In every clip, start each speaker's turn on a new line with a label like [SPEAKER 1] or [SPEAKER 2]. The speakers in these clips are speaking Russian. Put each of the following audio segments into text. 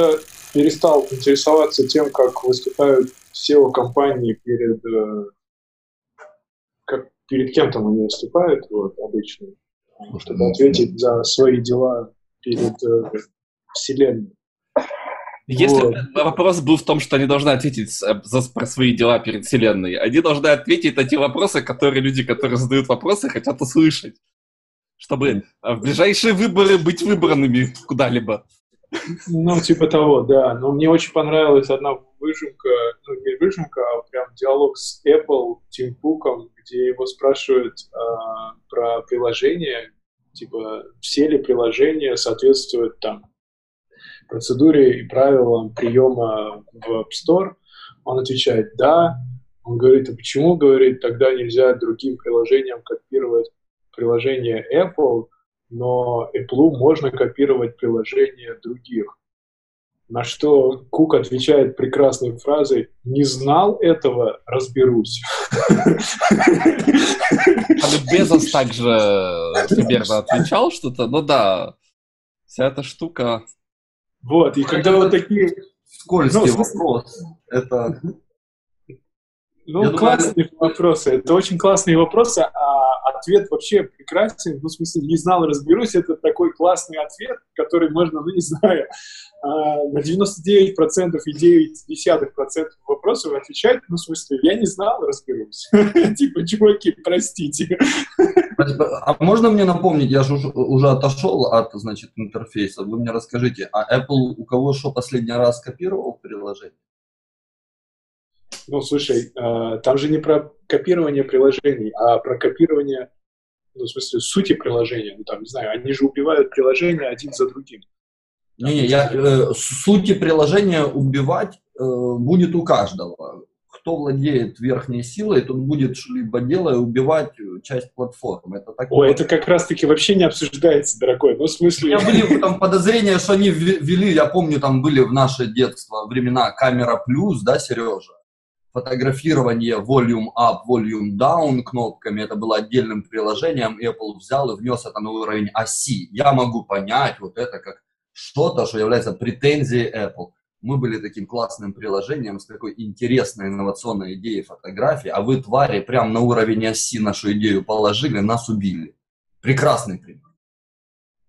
[SPEAKER 1] как-то перестал интересоваться тем, как выступают SEO-компании перед... Э, как, перед кем там они выступают, вот, обычно, чтобы ответить за свои дела перед э, Вселенной.
[SPEAKER 2] Если вот. вопрос был в том, что они должны ответить за, про свои дела перед Вселенной, они должны ответить на те вопросы, которые люди, которые задают вопросы, хотят услышать, чтобы в ближайшие выборы быть выбранными куда-либо.
[SPEAKER 1] Ну, типа того, да. Но мне очень понравилась одна выжимка, ну, не выжимка, а прям диалог с Apple, Тим Куком, где его спрашивают э, про приложение, типа, все ли приложения соответствуют там процедуре и правилам приема в App Store? Он отвечает «да». Он говорит, а почему, говорит, тогда нельзя другим приложениям копировать приложение Apple, но Apple можно копировать приложения других? На что Кук отвечает прекрасной фразой «Не знал этого, разберусь».
[SPEAKER 2] А Безос также примерно отвечал что-то. Ну да, вся эта штука
[SPEAKER 1] вот, и когда вот такие...
[SPEAKER 3] Скользкий ну, вопрос. Это...
[SPEAKER 1] Ну, Я классные думаю... вопросы. Это очень классные вопросы, а ответ вообще прекрасен. Ну, в смысле, не знал, разберусь. Это такой классный ответ, который можно, ну, не знаю, а, на 99% и 9% вопросов отвечать, ну, в смысле, я не знал, разберусь. Типа, чуваки, простите.
[SPEAKER 3] А можно мне напомнить, я же уже отошел от, значит, интерфейса, вы мне расскажите, а Apple у кого что последний раз копировал приложение?
[SPEAKER 1] Ну, слушай, а, там же не про копирование приложений, а про копирование, ну, в смысле, сути приложения. Ну, там, не знаю, они же убивают приложения один за другим.
[SPEAKER 3] Не, не, я, э, сути приложения убивать э, будет у каждого. Кто владеет верхней силой, тот будет либо делая убивать часть платформы.
[SPEAKER 1] Это так Ой, это как раз-таки вообще не обсуждается, дорогой. Ну, в смысле...
[SPEAKER 3] У меня были там подозрения, что они ввели, я помню, там были в наше детство времена камера плюс, да, Сережа? Фотографирование volume up, volume down кнопками, это было отдельным приложением, Apple взял и внес это на уровень оси. Я могу понять вот это как что-то, что является претензией Apple. Мы были таким классным приложением с такой интересной инновационной идеей фотографии, а вы, твари, прям на уровень оси нашу идею положили, нас убили. Прекрасный пример.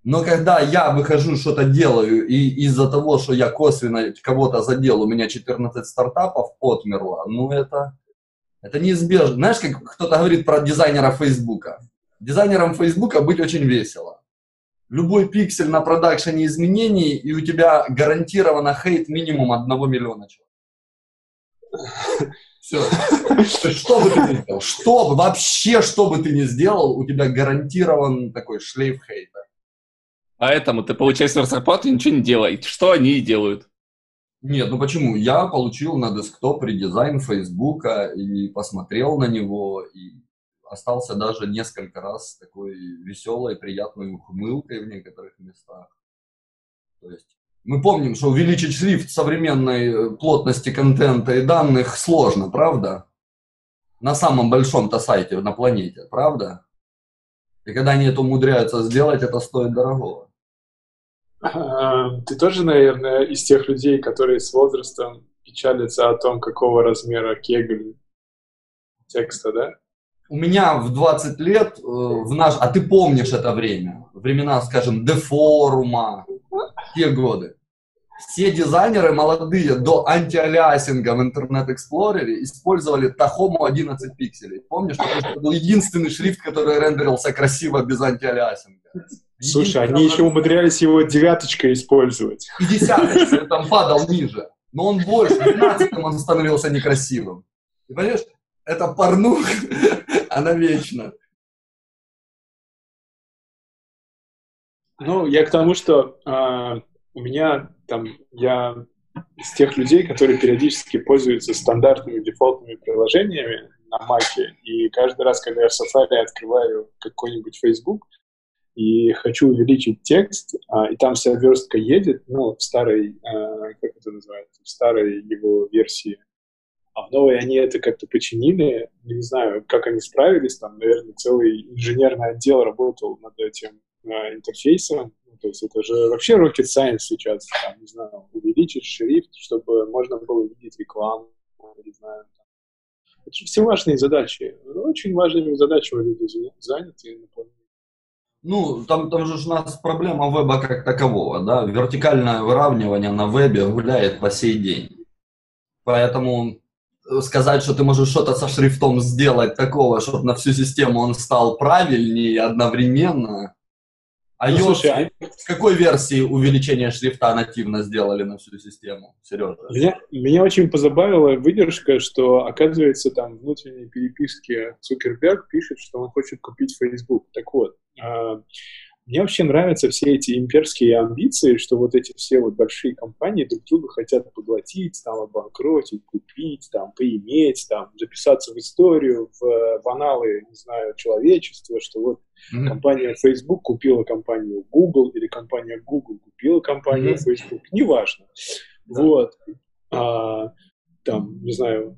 [SPEAKER 3] Но когда я выхожу, что-то делаю, и из-за того, что я косвенно кого-то задел, у меня 14 стартапов отмерло, ну это, это неизбежно. Знаешь, как кто-то говорит про дизайнера Фейсбука. Дизайнером Фейсбука быть очень весело любой пиксель на продакшене изменений, и у тебя гарантированно хейт минимум одного миллиона человек. Все. Что бы ты ни сделал, что вообще что бы ты ни сделал, у тебя гарантирован такой шлейф хейта.
[SPEAKER 2] Поэтому ты получаешь зарплату и ничего не делаешь. Что они делают?
[SPEAKER 3] Нет, ну почему? Я получил на десктоп редизайн Фейсбука и посмотрел на него, и остался даже несколько раз такой веселой, приятной ухмылкой в некоторых местах. То есть мы помним, что увеличить шрифт современной э, плотности контента и данных сложно, правда? На самом большом-то сайте на планете, правда? И когда они это умудряются сделать, это стоит дорого.
[SPEAKER 1] Ты тоже, наверное, из тех людей, которые с возрастом печалятся о том, какого размера кегль текста, да?
[SPEAKER 3] у меня в 20 лет, э, в наш, а ты помнишь это время, времена, скажем, дефорума, те годы. Все дизайнеры молодые до антиалиасинга в Internet Explorer использовали Tahomo 11 пикселей. Помнишь, это был единственный шрифт, который рендерился красиво без антиалиасинга.
[SPEAKER 1] Слушай, они еще умудрялись его девяточкой использовать.
[SPEAKER 3] И десяточкой, там падал ниже. Но он больше, в 12 он становился некрасивым. И понимаешь, это порнуха, она вечна.
[SPEAKER 1] Ну, я к тому, что э, у меня там, я из тех людей, которые периодически пользуются стандартными дефолтными приложениями на Mac, и каждый раз, когда я в Safari открываю какой-нибудь Facebook и хочу увеличить текст, а, и там вся верстка едет, ну, в старой, а, как это называется, в старой его версии, а в новой они это как-то починили. Не знаю, как они справились. Там, наверное, целый инженерный отдел работал над этим э, интерфейсом. Ну, то есть это же вообще rocket science сейчас. Там, не знаю, увеличить шрифт, чтобы можно было видеть рекламу, не знаю. Это же все важные задачи. Очень важными задачами люди заняты на планете.
[SPEAKER 3] Ну, там, там же у нас проблема веба как такового, да, вертикальное выравнивание на вебе гуляет по сей день. Поэтому э, сказать, что ты можешь что-то со шрифтом сделать такого, чтобы на всю систему он стал правильнее одновременно, а ну, слушай, а... с какой версии увеличения шрифта нативно сделали на всю систему, Сережа?
[SPEAKER 1] Меня, меня очень позабавила выдержка, что, оказывается, там в внутренней переписке Цукерберг пишет, что он хочет купить Facebook. Так вот, э, мне вообще нравятся все эти имперские амбиции, что вот эти все вот большие компании друг друга хотят поглотить, там, обанкротить, купить, там, поиметь, там, записаться в историю, в, в аналы, не знаю, человечества, что вот mm-hmm. компания Facebook купила компанию Google или компания Google купила компанию mm-hmm. Facebook, неважно. Да. Вот. А, там, не знаю,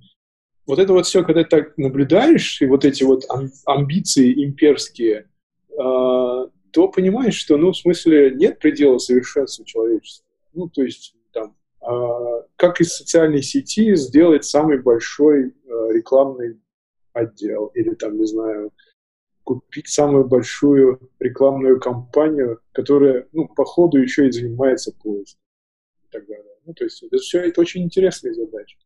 [SPEAKER 1] вот это вот все, когда ты так наблюдаешь, и вот эти вот амбиции имперские, а, то понимаешь, что, ну, в смысле, нет предела совершенства человечества. Ну, то есть, там, э, как из социальной сети сделать самый большой э, рекламный отдел, или там, не знаю, купить самую большую рекламную кампанию, которая, ну, по ходу еще и занимается поиском и так далее. Ну, то есть, это все это очень интересные задачи.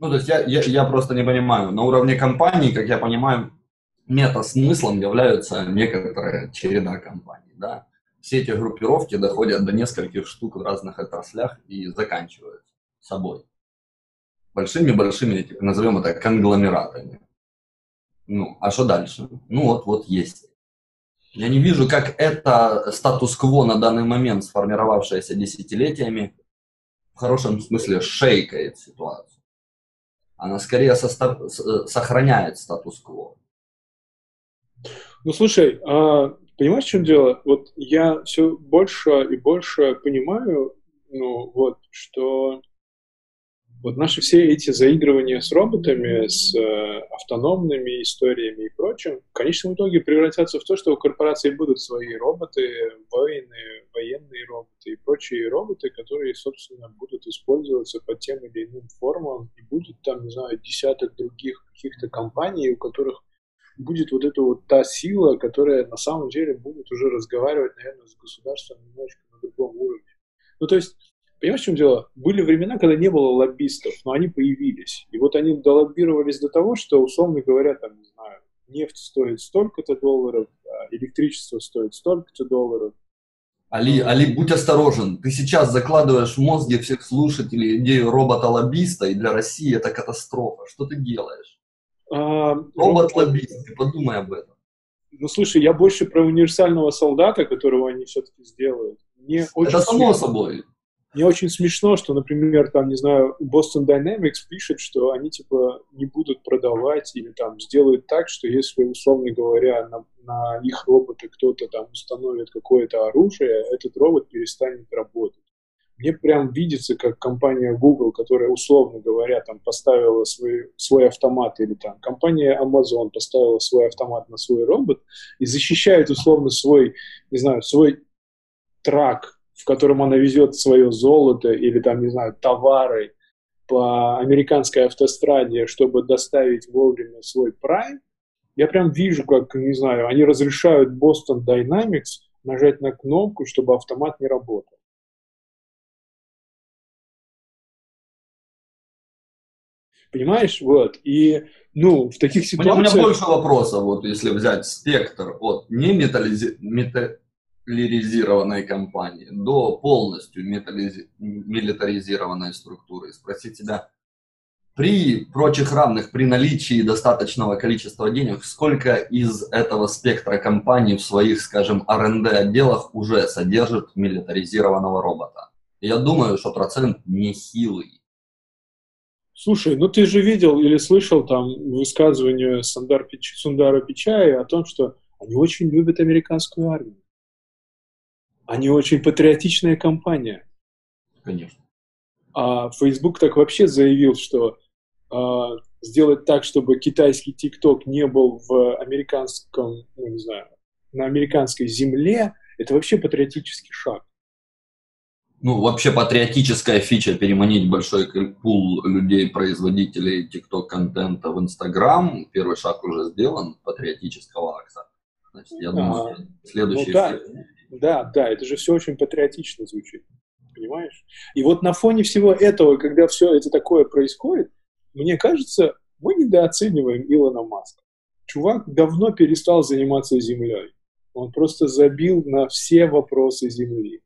[SPEAKER 3] Ну, то есть я, я, я просто не понимаю. На уровне компании, как я понимаю, мета-смыслом являются некоторая череда компаний. Да? Все эти группировки доходят до нескольких штук в разных отраслях и заканчивают собой. Большими-большими, назовем это конгломератами. Ну, а что дальше? Ну вот, вот есть. Я не вижу, как это статус-кво на данный момент, сформировавшееся десятилетиями, в хорошем смысле шейкает ситуацию. Она скорее состав... сохраняет статус-кво.
[SPEAKER 1] Ну, слушай, а, понимаешь, в чем дело? Вот я все больше и больше понимаю, ну, вот, что вот наши все эти заигрывания с роботами, с э, автономными историями и прочим, в конечном итоге превратятся в то, что у корпораций будут свои роботы, военные, военные роботы и прочие роботы, которые, собственно, будут использоваться по тем или иным формам, и будет там, не знаю, десяток других каких-то компаний, у которых будет вот эта вот та сила, которая на самом деле будет уже разговаривать, наверное, с государством немножечко на другом уровне. Ну, то есть, понимаешь, в чем дело? Были времена, когда не было лоббистов, но они появились. И вот они долоббировались до того, что, условно говоря, там, не знаю, нефть стоит столько-то долларов, а электричество стоит столько-то долларов.
[SPEAKER 3] Али, Али, будь осторожен. Ты сейчас закладываешь в мозги всех слушателей идею робота-лоббиста, и для России это катастрофа. Что ты делаешь? А, Робот-лоббист, ты подумай об этом.
[SPEAKER 1] Ну, слушай, я больше про универсального солдата, которого они все-таки сделают. Мне
[SPEAKER 3] очень Это само смешно. собой.
[SPEAKER 1] Мне очень смешно, что, например, там, не знаю, Boston Dynamics пишет, что они, типа, не будут продавать или там сделают так, что если, условно говоря, на, на их роботы кто-то там установит какое-то оружие, этот робот перестанет работать мне прям видится, как компания Google, которая, условно говоря, там поставила свой, свой автомат, или там компания Amazon поставила свой автомат на свой робот и защищает, условно, свой, не знаю, свой трак, в котором она везет свое золото или там, не знаю, товары по американской автостраде, чтобы доставить вовремя свой Prime, я прям вижу, как, не знаю, они разрешают Boston Dynamics нажать на кнопку, чтобы автомат не работал. Понимаешь? Вот. И, ну, в таких ситуациях...
[SPEAKER 3] У меня, у меня больше вопросов, вот, если взять спектр от не металлизи... металлизированной компании до полностью металлизи... милитаризированной структуры. Спросить тебя, при прочих равных, при наличии достаточного количества денег, сколько из этого спектра компаний в своих, скажем, R&D отделах уже содержит милитаризированного робота? Я думаю, что процент нехилый.
[SPEAKER 1] Слушай, ну ты же видел или слышал там высказывание Сандар Пич... Сундара Пичая о том, что они очень любят американскую армию. Они очень патриотичная компания.
[SPEAKER 3] Конечно.
[SPEAKER 1] А Facebook так вообще заявил, что э, сделать так, чтобы китайский ТикТок не был в американском, ну не знаю, на американской земле, это вообще патриотический шаг.
[SPEAKER 3] Ну, вообще патриотическая фича переманить большой пул людей, производителей TikTok-контента в Instagram. Первый шаг уже сделан, патриотического акта. Значит, я думаю, а, следующий... Ну,
[SPEAKER 1] да, да, да, это же все очень патриотично звучит, понимаешь? И вот на фоне всего этого, когда все это такое происходит, мне кажется, мы недооцениваем Илона Маска. Чувак давно перестал заниматься Землей. Он просто забил на все вопросы Земли.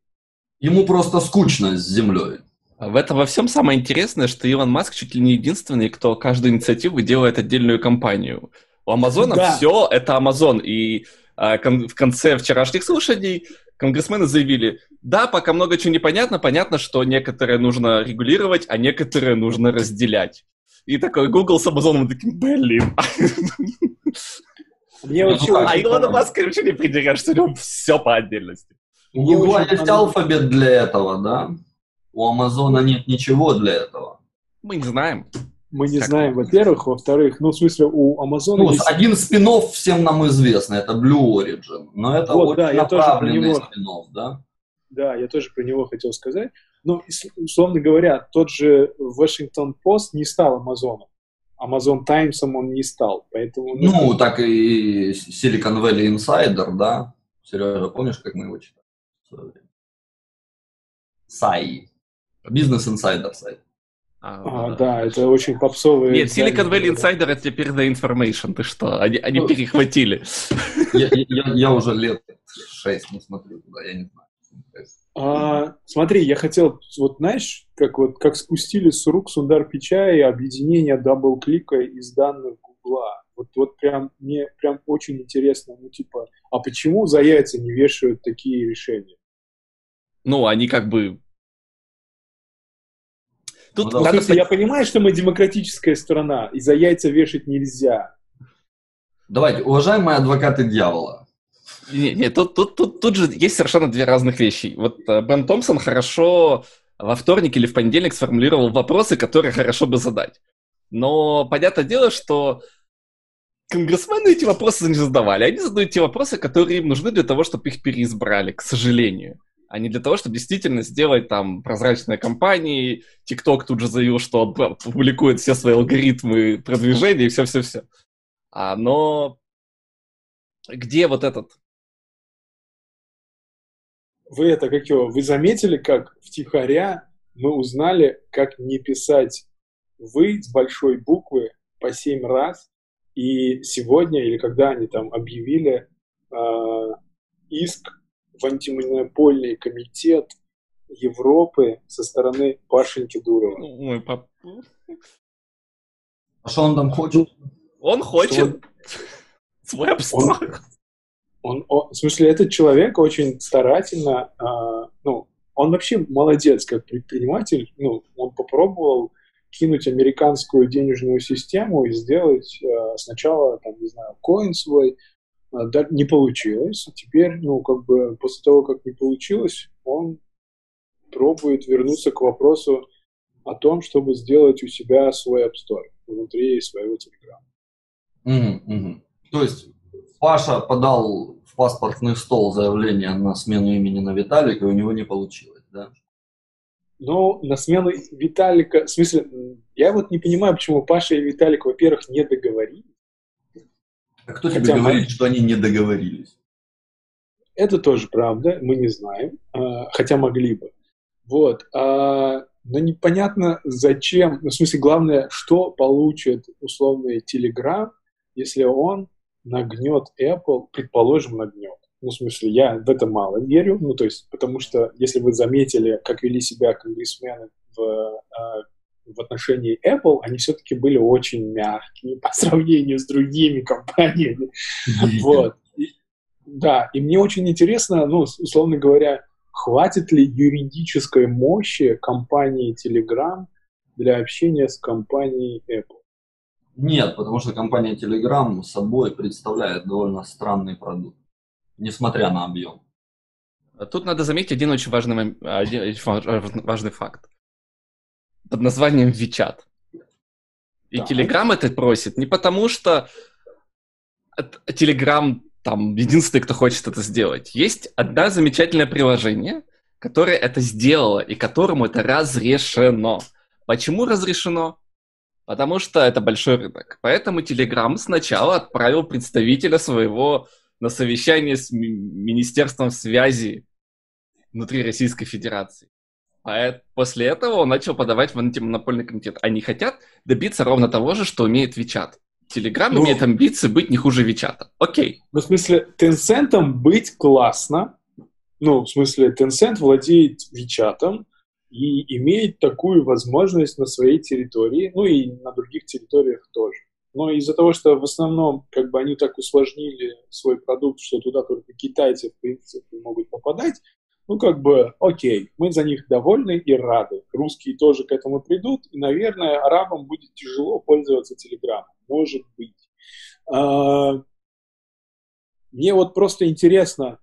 [SPEAKER 3] Ему просто скучно с землей.
[SPEAKER 2] В этом во всем самое интересное, что Илон Маск чуть ли не единственный, кто каждую инициативу делает отдельную компанию. У Амазона да. все это Амазон. И а, кон- в конце вчерашних слушаний конгрессмены заявили, да, пока много чего непонятно, понятно, что некоторые нужно регулировать, а некоторые нужно разделять. И такой Google с Амазоном таким, блин. Мне вообще а Илона Маска вообще не придирает, что все по отдельности.
[SPEAKER 3] У Google есть алфабет для этого, да? У Амазона нет ничего для этого.
[SPEAKER 2] Мы не знаем.
[SPEAKER 1] Мы не как знаем, во-первых. Во-вторых, ну, в смысле, у Амазона ну,
[SPEAKER 3] есть... один спин всем нам известный, это Blue Origin. Но это вот, да, направленный я спин да?
[SPEAKER 1] Да, я тоже про него хотел сказать. Ну, условно говоря, тот же Washington Post не стал Амазоном. Amazon Times он не стал, поэтому...
[SPEAKER 3] Ну, так и Silicon Valley Insider, да? Сережа, помнишь, как мы его читали? Сай. Бизнес инсайдер сайт.
[SPEAKER 1] А, а, да, да, это очень попсовые...
[SPEAKER 2] Нет, Silicon Valley Insider это теперь The Information, ты что? Они, они ну, перехватили.
[SPEAKER 3] Я, я, я уже лет шесть не смотрю туда, я не знаю.
[SPEAKER 1] А, смотри, я хотел, вот знаешь, как вот как спустили с рук Сундар Пичая объединение DoubleClick а и данных Гугла. Вот, вот прям мне прям очень интересно, ну типа, а почему за яйца не вешают такие решения?
[SPEAKER 2] Ну, они как бы...
[SPEAKER 1] Тут ну, надо... смысле, я понимаю, что мы демократическая страна, и за яйца вешать нельзя.
[SPEAKER 3] Давайте, уважаемые адвокаты дьявола.
[SPEAKER 2] Нет, не, тут, тут, тут, тут же есть совершенно две разных вещи. Вот э, Бен Томпсон хорошо во вторник или в понедельник сформулировал вопросы, которые хорошо бы задать. Но понятное дело, что конгрессмены эти вопросы не задавали. Они задают те вопросы, которые им нужны для того, чтобы их переизбрали, к сожалению а не для того, чтобы действительно сделать там прозрачные компании. TikTok тут же заявил, что он публикует все свои алгоритмы продвижения и все-все-все. А, но где вот этот...
[SPEAKER 1] Вы это как его, вы заметили, как втихаря мы узнали, как не писать «вы» с большой буквы по семь раз, и сегодня, или когда они там объявили э, иск в антимонопольный комитет Европы со стороны Пашеньки Дурова. Ой, пап...
[SPEAKER 3] А что он там хочет?
[SPEAKER 2] Он хочет он... свой
[SPEAKER 1] обстрах. Он, он, в смысле, этот человек очень старательно, э, ну, он вообще молодец как предприниматель, ну, он попробовал кинуть американскую денежную систему и сделать э, сначала, там, не знаю, коин свой, не получилось. Теперь, ну, как бы после того, как не получилось, он пробует вернуться к вопросу о том, чтобы сделать у себя свой App Store внутри своего Telegram.
[SPEAKER 3] Mm-hmm. То есть Паша подал в паспортный стол заявление на смену имени на Виталика, и у него не получилось, да?
[SPEAKER 1] Ну, на смену Виталика, в смысле, я вот не понимаю, почему Паша и Виталик, во-первых, не договорились,
[SPEAKER 3] а кто тебе говорит, что они не договорились?
[SPEAKER 1] Это тоже правда, мы не знаем, а, хотя могли бы. Вот. А, но непонятно, зачем, ну, в смысле, главное, что получит условный Telegram, если он нагнет Apple, предположим, нагнет. Ну, в смысле, я в это мало верю, ну, то есть, потому что, если вы заметили, как вели себя конгрессмены в а, в отношении Apple, они все-таки были очень мягкие по сравнению с другими компаниями. Вот. Да, и мне очень интересно, ну, условно говоря, хватит ли юридической мощи компании Telegram для общения с компанией Apple?
[SPEAKER 3] Нет, потому что компания Telegram собой представляет довольно странный продукт, несмотря на объем.
[SPEAKER 2] Тут надо заметить один очень важный, один важный факт под названием Вичат. И да. Telegram это просит не потому, что Telegram там единственный, кто хочет это сделать. Есть одно замечательное приложение, которое это сделало и которому это разрешено. Почему разрешено? Потому что это большой рынок. Поэтому Telegram сначала отправил представителя своего на совещание с Министерством связи внутри Российской Федерации. А после этого он начал подавать в антимонопольный комитет. Они хотят добиться ровно того же, что умеет Вичат. Телеграм ну, имеет амбиции быть не хуже Вичата. Окей.
[SPEAKER 1] Ну, в смысле, Tencent быть классно. Ну, в смысле, Tencent владеет Вичатом и имеет такую возможность на своей территории, ну и на других территориях тоже. Но из-за того, что в основном как бы они так усложнили свой продукт, что туда только китайцы, в принципе, могут попадать, ну, как бы, окей, мы за них довольны и рады. Русские тоже к этому придут, и, наверное, арабам будет тяжело пользоваться Телеграмом. Может быть. А, мне вот просто интересно,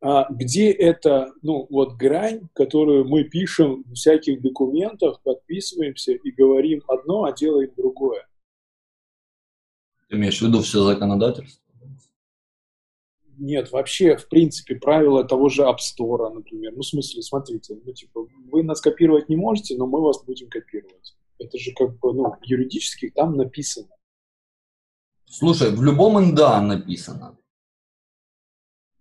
[SPEAKER 1] а где эта, ну, вот грань, которую мы пишем в всяких документах, подписываемся и говорим одно, а делаем другое.
[SPEAKER 3] Ты имеешь в виду все законодательство?
[SPEAKER 1] Нет, вообще, в принципе, правила того же App Store, например. Ну, в смысле, смотрите, ну, типа, вы нас копировать не можете, но мы вас будем копировать. Это же как бы, ну, юридически там написано.
[SPEAKER 3] Слушай, в любом НДА написано,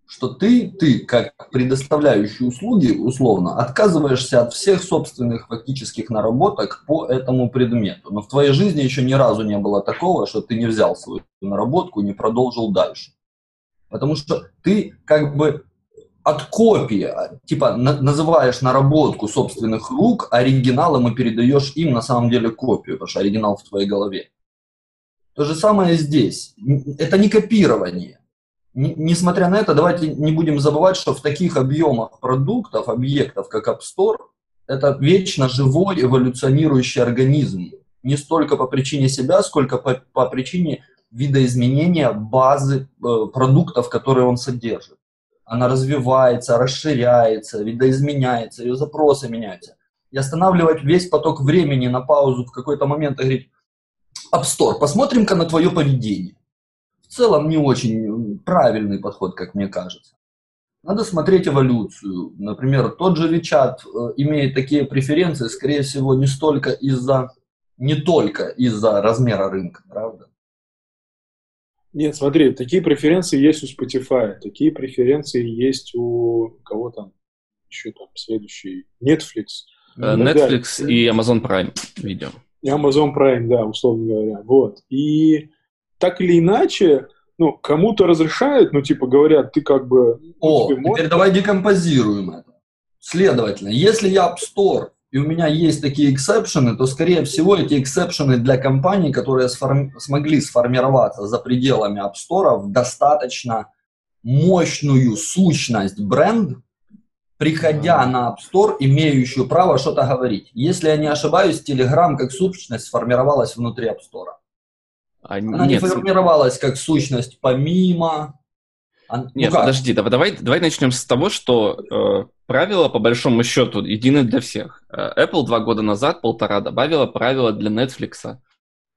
[SPEAKER 3] что ты, ты как предоставляющий услуги, условно, отказываешься от всех собственных фактических наработок по этому предмету. Но в твоей жизни еще ни разу не было такого, что ты не взял свою наработку и не продолжил дальше. Потому что ты как бы от копии, типа на, называешь наработку собственных рук оригиналом и передаешь им на самом деле копию, потому что оригинал в твоей голове. То же самое здесь. Это не копирование. Несмотря на это, давайте не будем забывать, что в таких объемах продуктов, объектов, как App Store, это вечно живой эволюционирующий организм. Не столько по причине себя, сколько по, по причине видоизменения базы э, продуктов, которые он содержит. Она развивается, расширяется, видоизменяется, ее запросы меняются. И останавливать весь поток времени на паузу в какой-то момент и говорить, App посмотрим-ка на твое поведение. В целом не очень правильный подход, как мне кажется. Надо смотреть эволюцию. Например, тот же WeChat э, имеет такие преференции, скорее всего, не столько из-за, не только из-за размера рынка, правда?
[SPEAKER 1] Нет, смотри, такие преференции есть у Spotify, такие преференции есть у кого там, еще там следующий, Netflix.
[SPEAKER 2] Uh, Netflix да. и Amazon Prime видео.
[SPEAKER 1] И Amazon Prime, да, условно говоря. Вот. И так или иначе, ну, кому-то разрешают, ну, типа, говорят, ты как бы... Ну,
[SPEAKER 3] О, теперь можешь... давай декомпозируем это. Следовательно, если я App Store и у меня есть такие exception ы, то, скорее всего, эти exception ы для компаний, которые сформ... смогли сформироваться за пределами App Store в достаточно мощную сущность бренд, приходя на App Store, имеющую право что-то говорить. Если я не ошибаюсь, Telegram как сущность сформировалась внутри App Store. А, Она нет, не формировалась как сущность помимо,
[SPEAKER 2] а, Нет, ну подожди, давай, давай начнем с того, что э, правила, по большому счету, едины для всех. Э, Apple два года назад, полтора, добавила правила для Netflix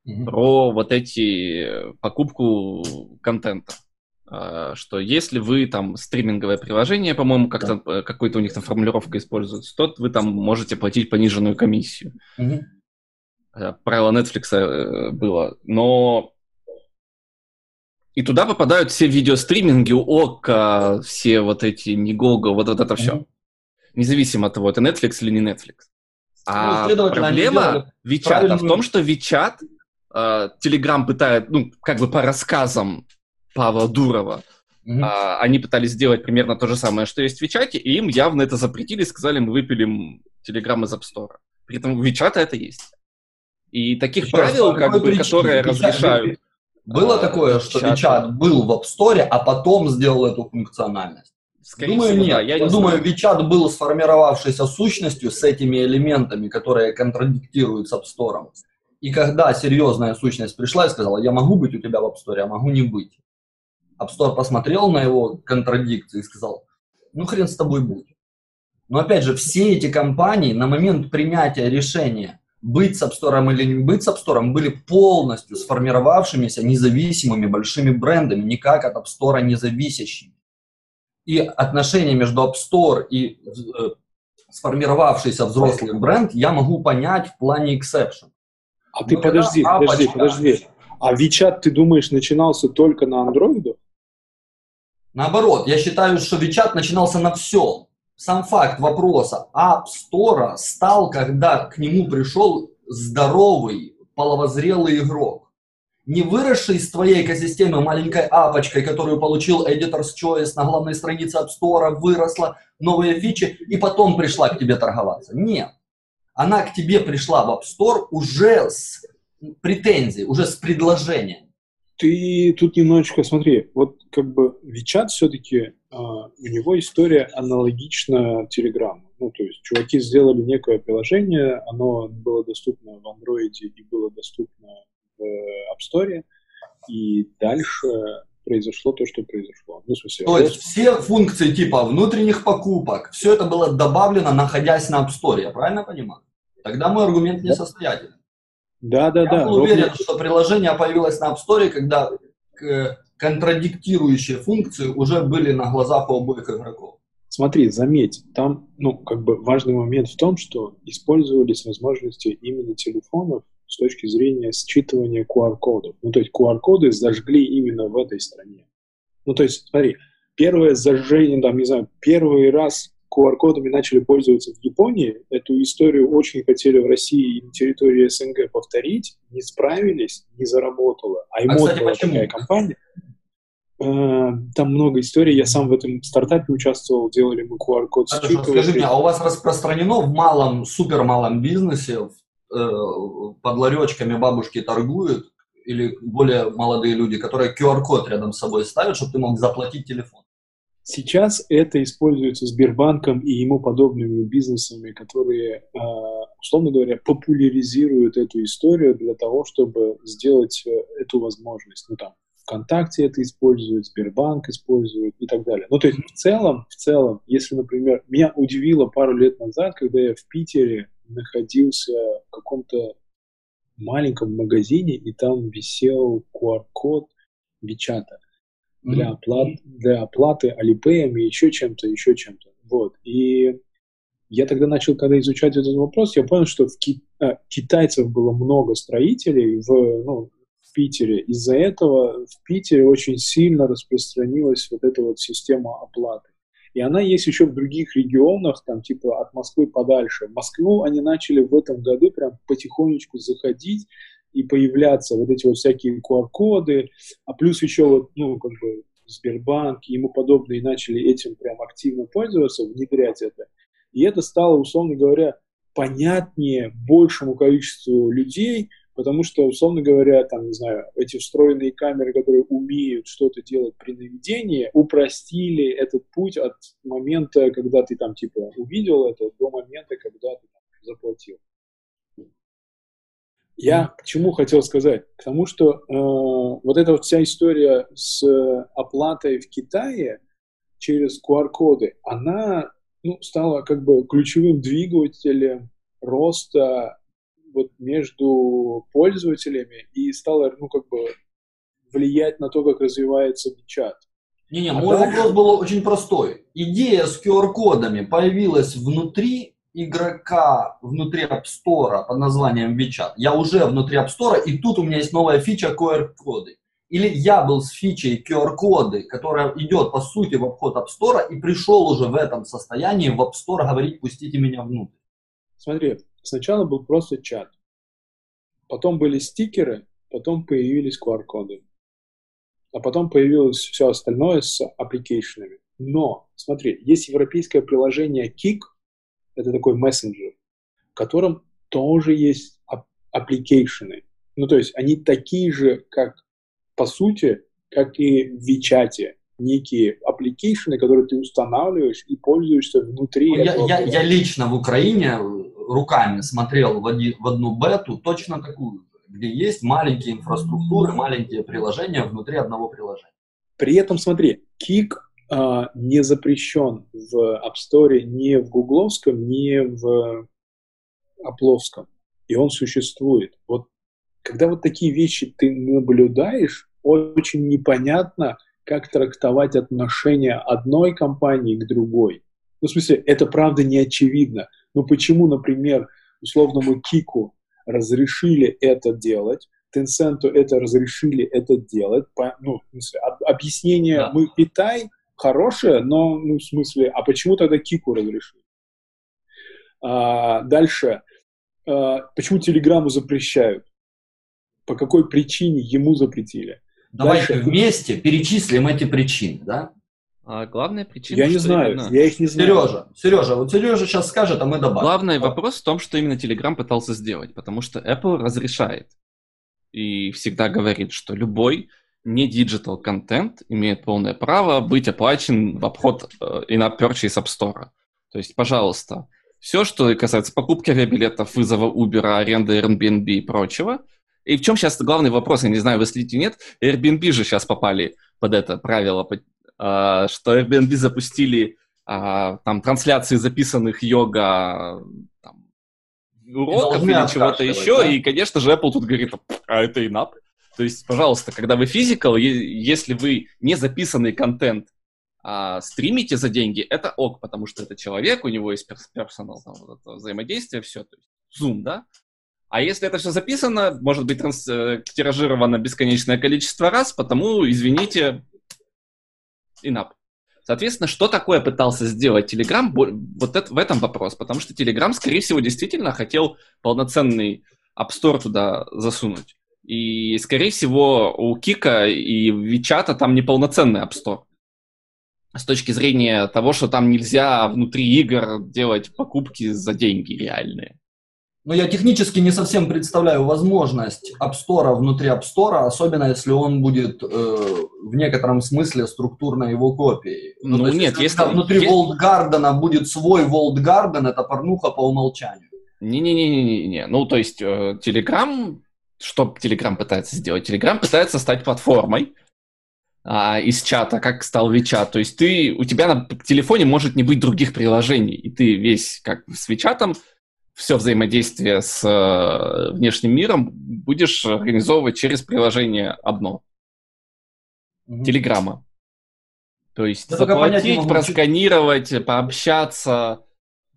[SPEAKER 2] mm-hmm. про вот эти покупку контента. Э, что если вы там стриминговое приложение, по-моему, как-то да. Э, какой-то у них там формулировка используется, то вы там можете платить пониженную комиссию. Mm-hmm. Правило Netflix было. Но и туда попадают все видеостриминги, ОККО, все вот эти Мигого, вот, вот это все. Mm-hmm. Независимо от того, это Netflix или не Netflix. А ну, проблема WeChat в том, что WeChat, э, Telegram пытает, ну, как бы по рассказам Павла Дурова, mm-hmm. э, они пытались сделать примерно то же самое, что есть в WeChat, и им явно это запретили, сказали, мы выпилим Telegram из App Store. При этом у WeChat это есть. И таких Еще правил, как бы, причине? которые разрешают
[SPEAKER 3] было а, такое, что чат. WeChat был в App Store, а потом сделал эту функциональность? Скорее думаю, всего, нет. Да, я, я думаю, знаю. WeChat был сформировавшейся сущностью с этими элементами, которые контрадиктируют с App Store. И когда серьезная сущность пришла и сказала, я могу быть у тебя в App Store, а могу не быть. App Store посмотрел на его контрадикции и сказал, ну хрен с тобой будет. Но опять же, все эти компании на момент принятия решения быть с Store или не быть с App Store были полностью сформировавшимися независимыми большими брендами, никак от Store не зависящими. И отношения между App Store и э, сформировавшийся взрослый бренд, я могу понять в плане exception.
[SPEAKER 1] А ты подожди, подожди, подожди. А WeChat, ты думаешь, начинался только на андроиду?
[SPEAKER 3] Наоборот, я считаю, что WeChat начинался на всем. Сам факт вопроса App Store стал, когда к нему пришел здоровый, половозрелый игрок. Не выросший из твоей экосистемы маленькой апочкой, которую получил Editor's Choice на главной странице App Store, выросла, новые фичи, и потом пришла к тебе торговаться. Нет. Она к тебе пришла в App Store уже с претензией, уже с предложением
[SPEAKER 1] ты тут немножечко смотри, вот как бы WeChat все-таки, а, у него история аналогична Telegram. Ну, то есть чуваки сделали некое приложение, оно было доступно в Android и было доступно в App Store, и дальше произошло то, что произошло.
[SPEAKER 3] Ну, в смысле, то есть все функции типа внутренних покупок, все это было добавлено, находясь на App Store, я правильно понимаю? Тогда мой аргумент несостоятельный.
[SPEAKER 1] Да, да,
[SPEAKER 3] Я
[SPEAKER 1] да.
[SPEAKER 3] был уверен, что приложение появилось на App Store, когда контрадиктирующие функции уже были на глазах у обоих игроков.
[SPEAKER 1] Смотри, заметь, там, ну, как бы важный момент в том, что использовались возможности именно телефонов с точки зрения считывания QR-кодов. Ну, то есть QR-коды зажгли именно в этой стране. Ну, то есть, смотри, первое зажжение, там, не знаю, первый раз QR-кодами начали пользоваться в Японии. Эту историю очень хотели в России и на территории СНГ повторить, не справились, не заработало. А
[SPEAKER 3] а, кстати, была почему?
[SPEAKER 1] такая компания. Э, там много историй. Я сам в этом стартапе участвовал, делали мы QR-код
[SPEAKER 3] Хорошо, скажи мне, а у вас распространено в малом, супер малом бизнесе, э, под ларечками бабушки торгуют, или более молодые люди, которые QR-код рядом с собой ставят, чтобы ты мог заплатить телефон?
[SPEAKER 1] Сейчас это используется Сбербанком и ему подобными бизнесами, которые, а, условно говоря, популяризируют эту историю для того, чтобы сделать э, эту возможность. Ну, там, ВКонтакте это использует, Сбербанк использует и так далее. Ну, то есть в целом, в целом, если, например, меня удивило пару лет назад, когда я в Питере находился в каком-то маленьком магазине, и там висел QR-код Бичата для, оплат, для оплаты Alipay и еще чем-то, еще чем-то. Вот. И я тогда начал, когда изучать этот вопрос, я понял, что в ки... а, китайцев было много строителей в, ну, в Питере. Из-за этого в Питере очень сильно распространилась вот эта вот система оплаты. И она есть еще в других регионах, там типа от Москвы подальше. В Москву они начали в этом году прям потихонечку заходить, и появляться вот эти вот всякие QR-коды, а плюс еще вот, ну, как бы Сбербанк и ему подобные начали этим прям активно пользоваться, внедрять это. И это стало, условно говоря, понятнее большему количеству людей, потому что, условно говоря, там, не знаю, эти встроенные камеры, которые умеют что-то делать при наведении, упростили этот путь от момента, когда ты там, типа, увидел это, до момента, когда ты там, заплатил. Я к чему хотел сказать? К тому, что э, вот эта вот вся история с оплатой в Китае через QR-коды, она ну, стала как бы ключевым двигателем роста вот между пользователями и стала, ну, как бы влиять на то, как развивается WeChat.
[SPEAKER 3] Не-не, а мой дальше... вопрос был очень простой. Идея с QR-кодами появилась внутри игрока внутри App Store под названием WeChat, я уже внутри App Store, и тут у меня есть новая фича QR-коды. Или я был с фичей QR-коды, которая идет, по сути, в обход App Store, и пришел уже в этом состоянии в App Store говорить, пустите меня внутрь.
[SPEAKER 1] Смотри, сначала был просто чат, потом были стикеры, потом появились QR-коды, а потом появилось все остальное с аппликейшенами. Но, смотри, есть европейское приложение Kik, это такой мессенджер, в котором тоже есть application ы. Ну, то есть они такие же, как по сути, как и в WeChat, некие application ы, которые ты устанавливаешь и пользуешься внутри
[SPEAKER 3] ну, этого. Я, я, лично в Украине руками смотрел в, один, в одну бету точно такую, где есть маленькие инфраструктуры, маленькие приложения внутри одного приложения.
[SPEAKER 1] При этом, смотри, Kik а, не запрещен в App Store ни в гугловском, ни в апловском. И он существует. Вот когда вот такие вещи ты наблюдаешь, очень непонятно, как трактовать отношения одной компании к другой. Ну, в смысле, это правда не очевидно. Но почему, например, условному Кику разрешили это делать, Tencent это разрешили это делать. По, ну, в смысле, об, объяснение, да. мы Китай хорошее, но, ну, в смысле, а почему тогда Кику разрешили? А, дальше. А, почему Телеграму запрещают? По какой причине ему запретили?
[SPEAKER 3] Давайте дальше. вместе перечислим эти причины, да?
[SPEAKER 2] А главная причина...
[SPEAKER 1] Я не знаю, именно... я их не знаю.
[SPEAKER 3] Сережа, Сережа, вот Сережа сейчас скажет, а мы добавим.
[SPEAKER 2] Главный вопрос в том, что именно Telegram пытался сделать, потому что Apple разрешает и всегда говорит, что любой не digital контент имеет полное право быть оплачен в обход э, in-app purchase App Store. То есть, пожалуйста, все, что касается покупки авиабилетов, вызова Uber, аренды Airbnb и прочего. И в чем сейчас главный вопрос, я не знаю, вы следите нет, Airbnb же сейчас попали под это правило, а, что Airbnb запустили а, там трансляции записанных йога там, уроков или чего-то еще, да? и, конечно же, Apple тут говорит, а это инап. То есть, пожалуйста, когда вы физикал, если вы не записанный контент а, стримите за деньги, это ок, потому что это человек, у него есть персонал, там, вот это взаимодействие, все, то есть Zoom, да? А если это все записано, может быть транс- э, тиражировано бесконечное количество раз, потому, извините, инап. Соответственно, что такое пытался сделать Telegram? Вот это, в этом вопрос. Потому что Telegram, скорее всего, действительно хотел полноценный App Store туда засунуть. И, скорее всего, у Кика и Вичата там неполноценный App Store. С точки зрения того, что там нельзя внутри игр делать покупки за деньги реальные.
[SPEAKER 3] Но я технически не совсем представляю возможность App Store внутри App Store, особенно если он будет э, в некотором смысле структурно его копией.
[SPEAKER 2] Ну, ну есть, нет, если...
[SPEAKER 3] Внутри есть... World Garden будет свой World Garden, это порнуха по умолчанию.
[SPEAKER 2] Не-не-не-не-не. Ну, то есть э, Telegram, что Telegram пытается сделать? Telegram пытается стать платформой, а, из чата, как стал WeChat. То есть ты, у тебя на телефоне может не быть других приложений, и ты весь как с WeChat все взаимодействие с э, внешним миром будешь организовывать через приложение одно. Угу. Телеграмма. То есть Я заплатить, просканировать, пообщаться.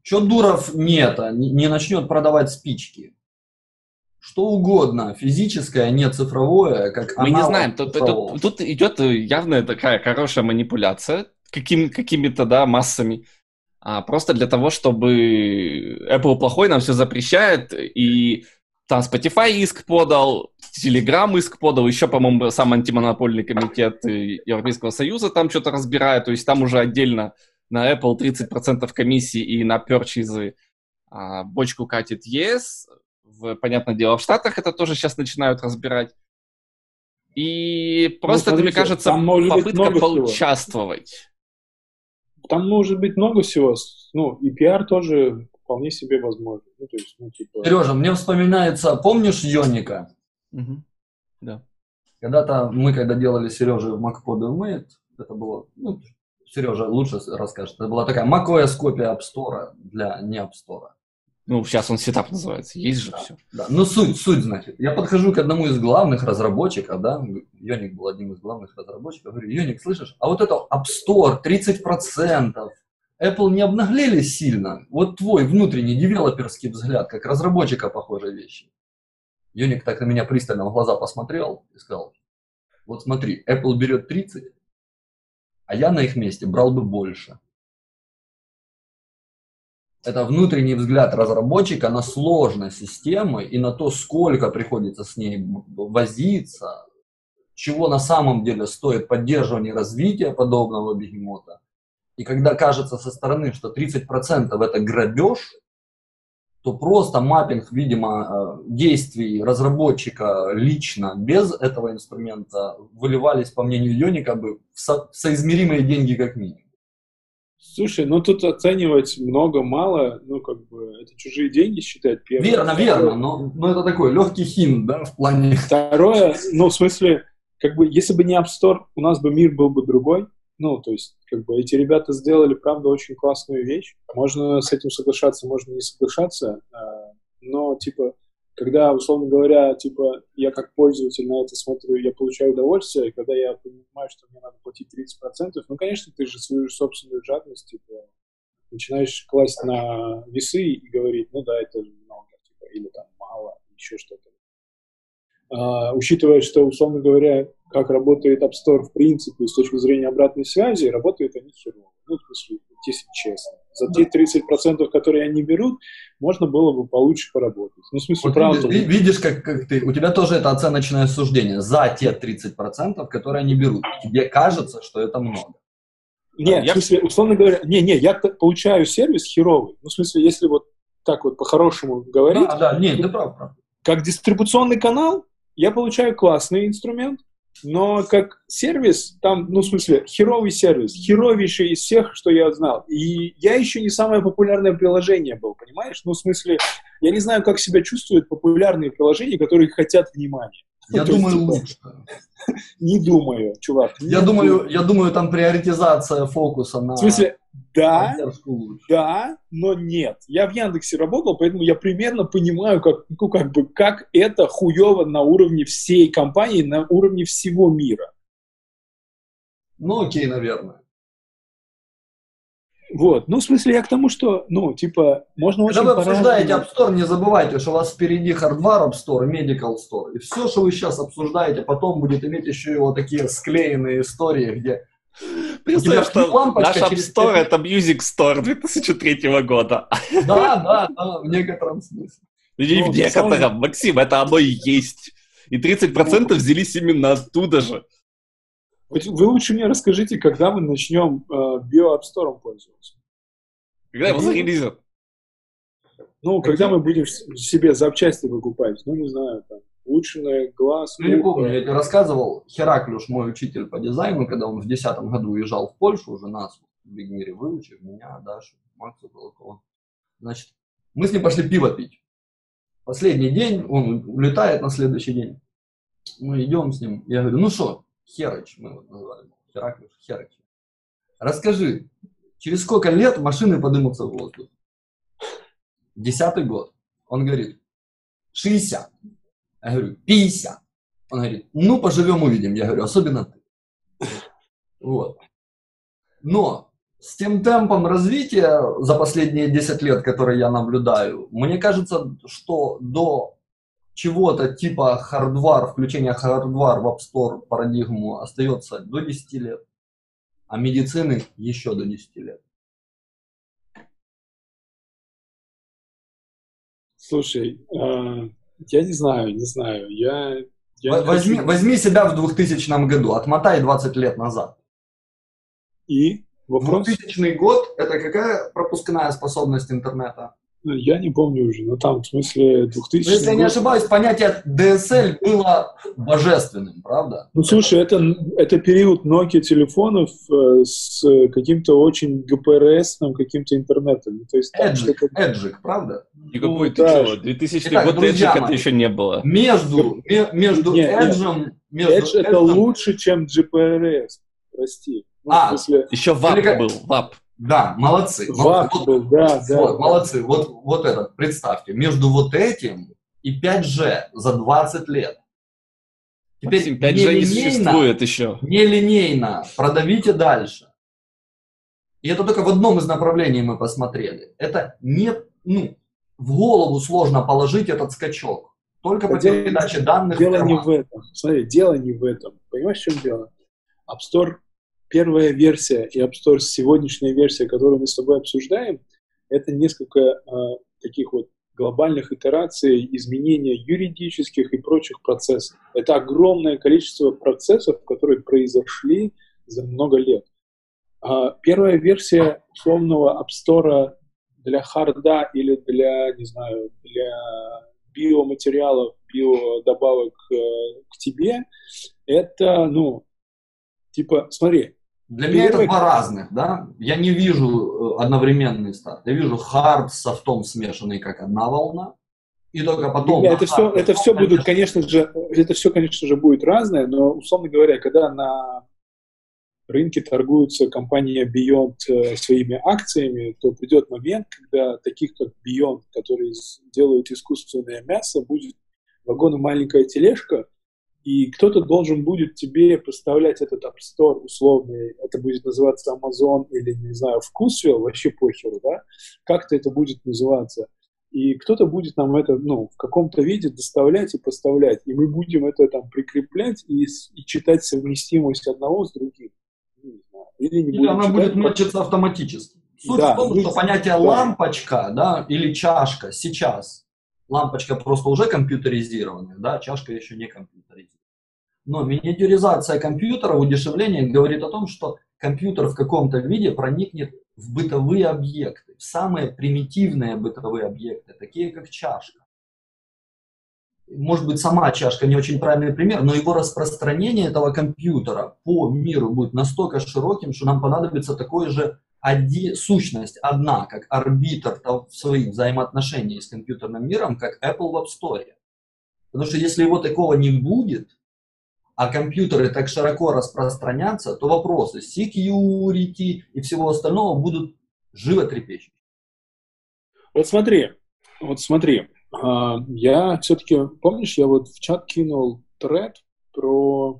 [SPEAKER 3] Че Дуров нет, не, не начнет продавать спички? Что угодно, физическое, не цифровое, как
[SPEAKER 2] Мы не знаем, тут, тут, тут идет явная такая хорошая манипуляция каким, какими-то да, массами а, просто для того, чтобы Apple плохой нам все запрещает, и там Spotify иск подал, Telegram иск подал, еще, по-моему, сам антимонопольный комитет Европейского Союза там что-то разбирает, то есть там уже отдельно на Apple 30% комиссии и на перчизы а, бочку катит ЕС. В, понятное дело, в Штатах это тоже сейчас начинают разбирать. И просто, ну, смотрите, это, мне кажется, попытка поучаствовать.
[SPEAKER 1] Там может быть много всего. Ну, и пиар тоже вполне себе возможен. Ну, то есть, ну,
[SPEAKER 3] типа... Сережа, мне вспоминается, помнишь Йоника?
[SPEAKER 2] Угу. Да.
[SPEAKER 3] Когда-то мы, когда делали Сереже в MacPod это было, ну, Сережа лучше расскажет, это была такая macOS копия App Store для не App Store.
[SPEAKER 2] Ну, сейчас он сетап называется, есть же
[SPEAKER 3] да,
[SPEAKER 2] все.
[SPEAKER 3] Да. Ну, суть, суть, значит. Я подхожу к одному из главных разработчиков, да, Йоник был одним из главных разработчиков, говорю, Йоник, слышишь, а вот это App Store 30%, Apple не обнаглели сильно? Вот твой внутренний девелоперский взгляд, как разработчика похожей вещи. Йоник так на меня пристально в глаза посмотрел и сказал, вот смотри, Apple берет 30, а я на их месте брал бы больше. Это внутренний взгляд разработчика на сложность системы и на то, сколько приходится с ней возиться, чего на самом деле стоит поддерживание и развитие подобного бегемота. И когда кажется со стороны, что 30% это грабеж, то просто маппинг, видимо, э, действий разработчика лично без этого инструмента выливались, по мнению Йоника, бы в со- соизмеримые деньги как минимум.
[SPEAKER 1] Слушай, ну тут оценивать много-мало, ну как бы это чужие деньги считать
[SPEAKER 3] первое. Верно, верно, но, но это такой легкий хин, да, в плане...
[SPEAKER 1] Второе, ну в смысле, как бы если бы не App Store, у нас бы мир был бы другой. Ну, то есть, как бы эти ребята сделали, правда, очень классную вещь. Можно с этим соглашаться, можно не соглашаться, а, но, типа, когда, условно говоря, типа, я как пользователь на это смотрю, я получаю удовольствие, и когда я понимаю, что мне надо платить 30%, ну, конечно, ты же свою собственную жадность, типа, начинаешь класть на весы и говорить, ну да, это много, типа, или там мало, еще что-то. А, учитывая, что, условно говоря, как работает App Store в принципе с точки зрения обратной связи, работают они херово. Ну, в смысле, если честно. За те 30%, которые они берут, можно было бы получше поработать. Ну, в смысле,
[SPEAKER 3] вот
[SPEAKER 1] правда.
[SPEAKER 3] Видишь, видишь как, как ты, у тебя тоже это оценочное суждение. За те 30%, которые они берут. Тебе кажется, что это много.
[SPEAKER 1] Нет, я... в смысле, условно говоря, не, не, я получаю сервис херовый. Ну, в смысле, если вот так вот по-хорошему говорить.
[SPEAKER 3] Да, да, нет, ты прав, прав.
[SPEAKER 1] Как дистрибуционный канал я получаю классный инструмент, но как сервис, там, ну, в смысле, херовый сервис, херовейший из всех, что я знал. И я еще не самое популярное приложение был, понимаешь? Ну, в смысле, я не знаю, как себя чувствуют популярные приложения, которые хотят внимания.
[SPEAKER 3] Я ну, думаю, есть, лучше.
[SPEAKER 1] Не думаю, чувак.
[SPEAKER 3] Я думаю, я думаю, там приоритизация фокуса на...
[SPEAKER 1] В смысле, да, да, но нет. Я в Яндексе работал, поэтому я примерно понимаю, как, ну, как бы, как это хуево на уровне всей компании, на уровне всего мира.
[SPEAKER 3] Ну, окей, наверное.
[SPEAKER 1] Вот, ну, в смысле, я к тому, что, ну, типа, можно
[SPEAKER 3] Когда очень вы обсуждаете App Store, не забывайте, что у вас впереди Hardware App Store, Medical Store. И все, что вы сейчас обсуждаете, потом будет иметь еще и вот такие склеенные истории, где
[SPEAKER 2] Представляешь, что наш App Store — это Music Store 2003 года.
[SPEAKER 3] Да, да, да, в некотором смысле.
[SPEAKER 2] И ну, в некотором, Максим, это оно и есть. И 30% ну, взялись именно оттуда же.
[SPEAKER 1] Вы лучше мне расскажите, когда мы начнем э, био App Store пользоваться.
[SPEAKER 2] Когда его зарелизят?
[SPEAKER 1] Ну, когда мы будем себе запчасти выкупать, ну, не знаю, там, улучшенный глаз.
[SPEAKER 3] Ну, не помню, я тебе рассказывал, Хераклюш, мой учитель по дизайну, когда он в 2010 году уезжал в Польшу, уже нас в Бигмире выучив, меня, Дашу, Макса Балакова. Значит, мы с ним пошли пиво пить. Последний день, он улетает на следующий день. Мы идем с ним, я говорю, ну что, Херыч, мы его называли, Хераклюш, Херыч. Расскажи, через сколько лет машины поднимутся в воздух? Десятый год. Он говорит, 60. Я говорю, 50. Он говорит, ну, поживем, увидим. Я говорю, особенно ты. Вот. Но с тем темпом развития за последние 10 лет, которые я наблюдаю, мне кажется, что до чего-то типа хардвар, включения хардвар в App Store парадигму остается до 10 лет, а медицины еще до 10 лет.
[SPEAKER 1] Слушай, э, я не знаю, не знаю. Я,
[SPEAKER 3] я возьми, хочу... возьми себя в 2000 году, отмотай 20 лет назад.
[SPEAKER 1] И?
[SPEAKER 3] Вопрос? 2000 год – это какая пропускная способность интернета?
[SPEAKER 1] Я не помню уже, но там, в смысле, 2000
[SPEAKER 3] ну, Если я не ошибаюсь, понятие DSL было божественным, правда?
[SPEAKER 1] Ну, слушай, это, это период Nokia телефонов э, с каким-то очень ГПРСным каким-то интернетом. Ну,
[SPEAKER 3] то есть, Эджик, Эджик, правда?
[SPEAKER 2] И какой ну, ты да. что, 2000 Итак, год Эджик это еще не было.
[SPEAKER 3] Между, между Эджем...
[SPEAKER 1] Edge это лучше, чем GPRS, прости.
[SPEAKER 3] Ну, а,
[SPEAKER 2] смысле... еще ВАП был, ВАП.
[SPEAKER 3] Да, молодцы.
[SPEAKER 1] Вот, был, да, да.
[SPEAKER 3] Вот, молодцы. Вот, вот этот, представьте, между вот этим и 5G за 20 лет.
[SPEAKER 2] Теперь Максим, 5G не, не существует еще.
[SPEAKER 3] Нелинейно продавите дальше. И это только в одном из направлений мы посмотрели. Это не, ну, в голову сложно положить этот скачок. Только по передаче данных.
[SPEAKER 1] Дело не в этом. Смотри, дело не в этом. Понимаешь, в чем дело? App Store первая версия и App Store сегодняшняя версия, которую мы с тобой обсуждаем, это несколько э, таких вот глобальных итераций изменения юридических и прочих процессов. Это огромное количество процессов, которые произошли за много лет. А первая версия условного App Store для харда или для, не знаю, для биоматериалов, биодобавок э, к тебе, это, ну, типа, смотри,
[SPEAKER 3] для меня это два разных, да? Я не вижу э, одновременный старт. Я вижу хард с софтом смешанный как одна волна, и только потом...
[SPEAKER 1] это все, это все будет, конечно же, это все, конечно же, будет разное, но, условно говоря, когда на рынке торгуются компания Beyond э, своими акциями, то придет момент, когда таких как Beyond, которые делают искусственное мясо, будет вагон и маленькая тележка, и кто-то должен будет тебе поставлять этот App Store условный, это будет называться Amazon или, не знаю, Вкусвилл, вообще похеру, да, как-то это будет называться. И кто-то будет нам это, ну, в каком-то виде доставлять и поставлять, и мы будем это там прикреплять и, и читать совместимость одного с другим.
[SPEAKER 3] Или, не или она читать, будет мочиться автоматически. Суть да, в том, что понятие да. лампочка, да, или чашка сейчас лампочка просто уже компьютеризированная, да, чашка еще не компьютеризированная. Но миниатюризация компьютера, удешевление говорит о том, что компьютер в каком-то виде проникнет в бытовые объекты, в самые примитивные бытовые объекты, такие как чашка. Может быть, сама чашка не очень правильный пример, но его распространение этого компьютера по миру будет настолько широким, что нам понадобится такой же оди, сущность одна, как арбитр в своих взаимоотношениях с компьютерным миром, как Apple в App Store. Потому что если его такого не будет, а компьютеры так широко распространятся, то вопросы security и всего остального будут живо трепещущие.
[SPEAKER 1] Вот смотри, вот смотри, а, я все-таки, помнишь, я вот в чат кинул тред про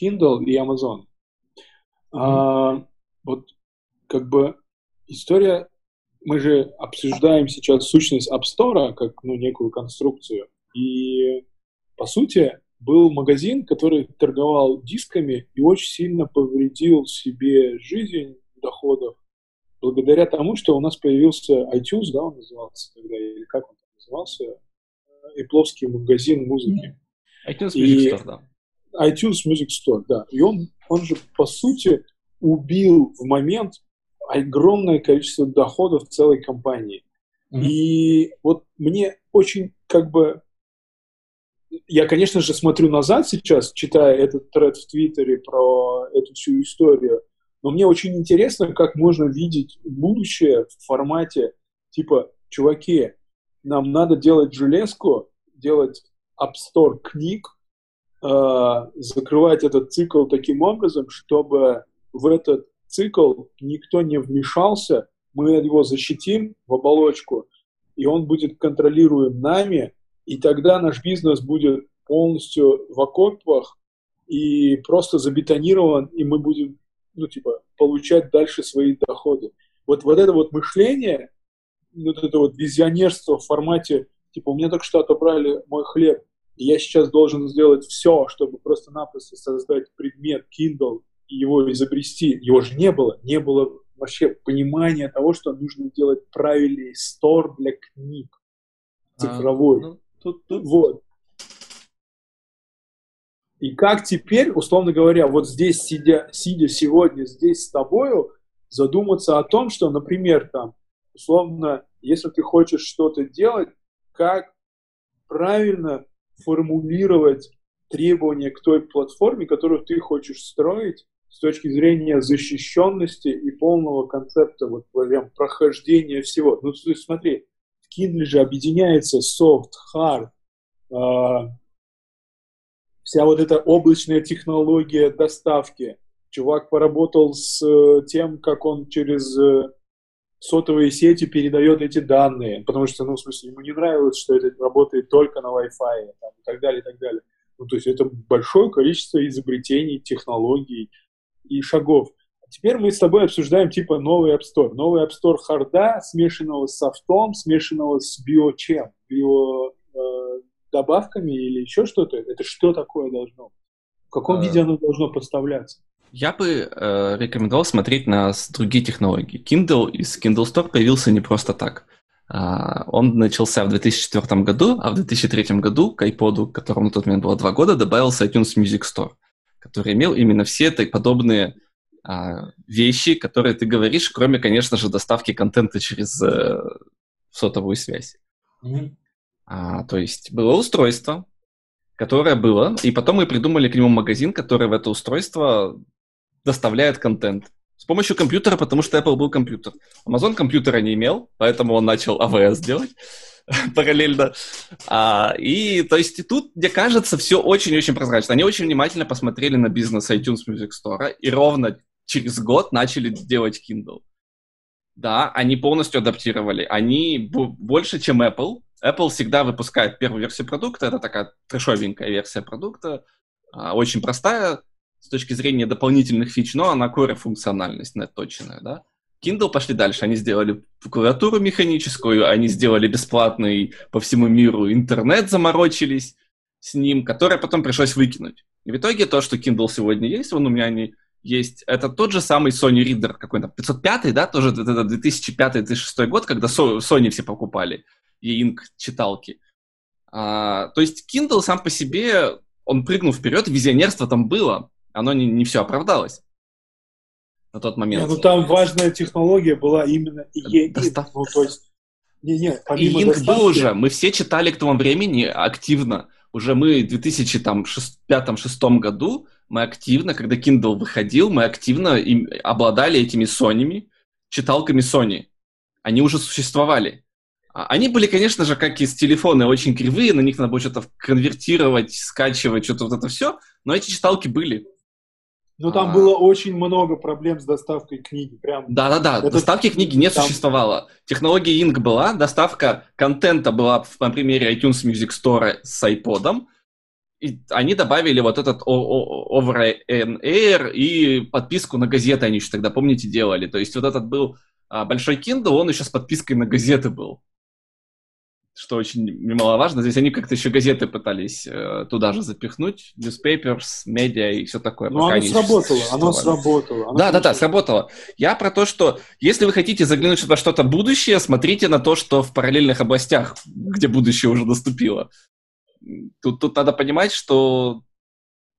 [SPEAKER 1] Kindle и Amazon. Mm-hmm. вот как бы история, мы же обсуждаем сейчас сущность App Store как ну, некую конструкцию. И, по сути, был магазин, который торговал дисками и очень сильно повредил себе жизнь доходов благодаря тому, что у нас появился iTunes, да, он назывался тогда, или как он там назывался, Эпловский магазин музыки.
[SPEAKER 2] iTunes Music Store, да.
[SPEAKER 1] iTunes Music Store, да. И он, он же, по сути, убил в момент огромное количество доходов целой компании. Mm-hmm. И вот мне очень как бы... Я, конечно же, смотрю назад сейчас, читая этот тред в Твиттере про эту всю историю, но мне очень интересно, как можно видеть будущее в формате типа, чуваки, нам надо делать железку, делать App Store книг, э, закрывать этот цикл таким образом, чтобы в этот цикл, никто не вмешался, мы его защитим в оболочку, и он будет контролируем нами, и тогда наш бизнес будет полностью в окопах и просто забетонирован, и мы будем, ну, типа, получать дальше свои доходы. Вот, вот это вот мышление, вот это вот визионерство в формате, типа, у меня только что отобрали мой хлеб, и я сейчас должен сделать все, чтобы просто-напросто создать предмет Kindle, его изобрести, его же не было, не было вообще понимания того, что нужно делать правильный стор для книг цифровой. А, ну, тут, тут... Вот. И как теперь, условно говоря, вот здесь, сидя, сидя сегодня здесь с тобою, задуматься о том, что, например, там, условно, если ты хочешь что-то делать, как правильно формулировать требования к той платформе, которую ты хочешь строить, с точки зрения защищенности и полного концепта вот прям прохождения всего. Ну, то смотри, в Kindle же объединяется soft, hard, э, вся вот эта облачная технология доставки. Чувак поработал с э, тем, как он через э, сотовые сети передает эти данные, потому что, ну, в смысле, ему не нравилось, что это работает только на Wi-Fi там, и так далее, и так далее. Ну, то есть это большое количество изобретений, технологий, и шагов. Теперь мы с тобой обсуждаем типа новый App Store. Новый App Store харда, смешанного с софтом, смешанного с био чем? Био э, добавками или еще что-то? Это что такое должно? В каком а... виде оно должно поставляться?
[SPEAKER 2] Я бы э, рекомендовал смотреть на другие технологии. Kindle из Kindle Store появился не просто так. Uh, он начался в 2004 году, а в 2003 году к iPod, которому на тот момент было два года, добавился iTunes Music Store который имел именно все это подобные а, вещи, которые ты говоришь, кроме, конечно же, доставки контента через э, сотовую связь. Mm-hmm. А, то есть было устройство, которое было, и потом мы придумали к нему магазин, который в это устройство доставляет контент. С помощью компьютера, потому что Apple был компьютер. Amazon компьютера не имел, поэтому он начал AWS делать. параллельно. А, и то есть и тут, мне кажется, все очень-очень прозрачно. Они очень внимательно посмотрели на бизнес iTunes Music Store и ровно через год начали делать Kindle. Да, они полностью адаптировали. Они больше, чем Apple. Apple всегда выпускает первую версию продукта, это такая трешовенькая версия продукта, а, очень простая с точки зрения дополнительных фич, но она core функциональность точная, да. Kindle пошли дальше, они сделали клавиатуру механическую, они сделали бесплатный по всему миру интернет, заморочились с ним, который потом пришлось выкинуть. И в итоге то, что Kindle сегодня есть, он у меня не есть, это тот же самый Sony Reader какой-то, 505, да, тоже это 2005-2006 год, когда Sony все покупали, и Ink читалки. А, то есть Kindle сам по себе, он прыгнул вперед, визионерство там было, оно не, не все оправдалось на тот момент. Не,
[SPEAKER 1] ну там важная технология была именно e
[SPEAKER 2] Достав... ну, то есть не, не, помимо и Ink доставки... был уже, мы все читали к тому времени активно. Уже мы в 2005-2006 году, мы активно, когда Kindle выходил, мы активно им, обладали этими Sony, читалками Sony. Они уже существовали. А, они были, конечно же, как из телефона, очень кривые, на них надо было что-то конвертировать, скачивать, что-то вот это все, но эти читалки были.
[SPEAKER 1] Ну, там а... было очень много проблем с доставкой книги. Прям.
[SPEAKER 2] Да-да-да, это... доставки книги не там... существовало. Технология Ink была, доставка контента была, на примере iTunes Music Store с iPod, и они добавили вот этот Over Air и подписку на газеты они еще тогда, помните, делали. То есть вот этот был а, большой Kindle, он еще с подпиской на газеты был что очень немаловажно. Здесь они как-то еще газеты пытались э, туда же запихнуть, newspapers, медиа и все такое.
[SPEAKER 1] Ну, оно сработало, оно сработало.
[SPEAKER 2] да, да, да, сработало. Я про то, что если вы хотите заглянуть во что-то будущее, смотрите на то, что в параллельных областях, где будущее уже наступило. Тут, тут надо понимать, что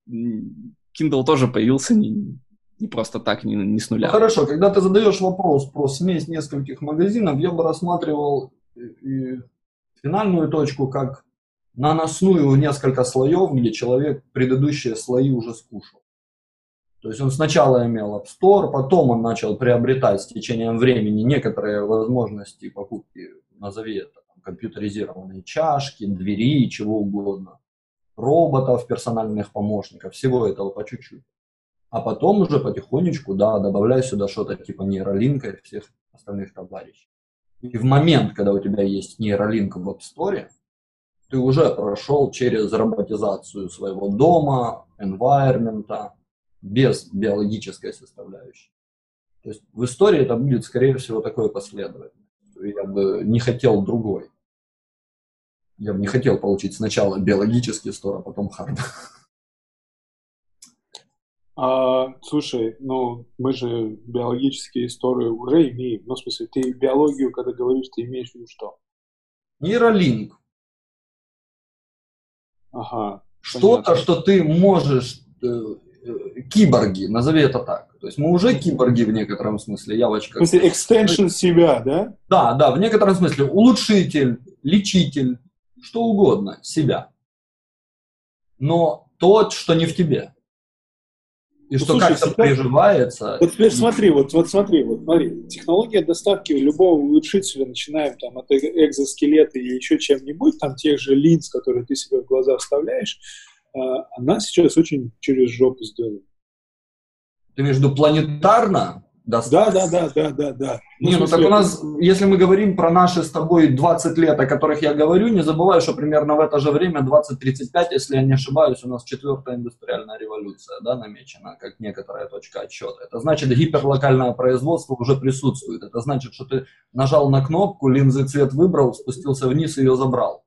[SPEAKER 2] Kindle тоже появился не, не просто так, не, не с нуля.
[SPEAKER 3] Ну, хорошо, когда ты задаешь вопрос про смесь нескольких магазинов, я бы рассматривал и финальную точку как наносную несколько слоев, где человек предыдущие слои уже скушал. То есть он сначала имел App Store, потом он начал приобретать с течением времени некоторые возможности покупки, назови это, компьютеризированные чашки, двери, чего угодно, роботов, персональных помощников, всего этого по чуть-чуть. А потом уже потихонечку, да, добавляй сюда что-то типа нейролинка и всех остальных товарищей. И в момент, когда у тебя есть нейролинк в App Store, ты уже прошел через роботизацию своего дома, environment, без биологической составляющей. То есть в истории это будет, скорее всего, такое последовательность. Я бы не хотел другой. Я бы не хотел получить сначала биологический стор, а потом хард.
[SPEAKER 1] А, слушай, ну, мы же биологические истории уже имеем. Ну, в смысле, ты биологию, когда говоришь, ты имеешь в виду что?
[SPEAKER 3] Нейролинк.
[SPEAKER 1] Ага.
[SPEAKER 3] Что-то, что ты можешь... Э, э, киборги, назови это так. То есть мы уже киборги в некотором смысле, явочка.
[SPEAKER 1] В смысле, экстеншн себя, да?
[SPEAKER 3] Да, да, в некотором смысле улучшитель, лечитель, что угодно, себя. Но то, что не в тебе и ну, что как-то приживается.
[SPEAKER 1] Вот теперь смотри, вот, вот смотри, вот смотри, технология доставки любого улучшителя, начинаем там от экзоскелета или еще чем-нибудь, там тех же линз, которые ты себе в глаза вставляешь, а, она сейчас очень через жопу сделана.
[SPEAKER 3] Ты между планетарно
[SPEAKER 1] да, да, да, да, да, да, да.
[SPEAKER 3] Не, ну, ну так у нас, если мы говорим про наши с тобой 20 лет, о которых я говорю, не забывай, что примерно в это же время, 20-35, если я не ошибаюсь, у нас четвертая индустриальная революция, да, намечена, как некоторая точка отсчета. Это значит, гиперлокальное производство уже присутствует. Это значит, что ты нажал на кнопку, линзы цвет выбрал, спустился вниз и ее забрал.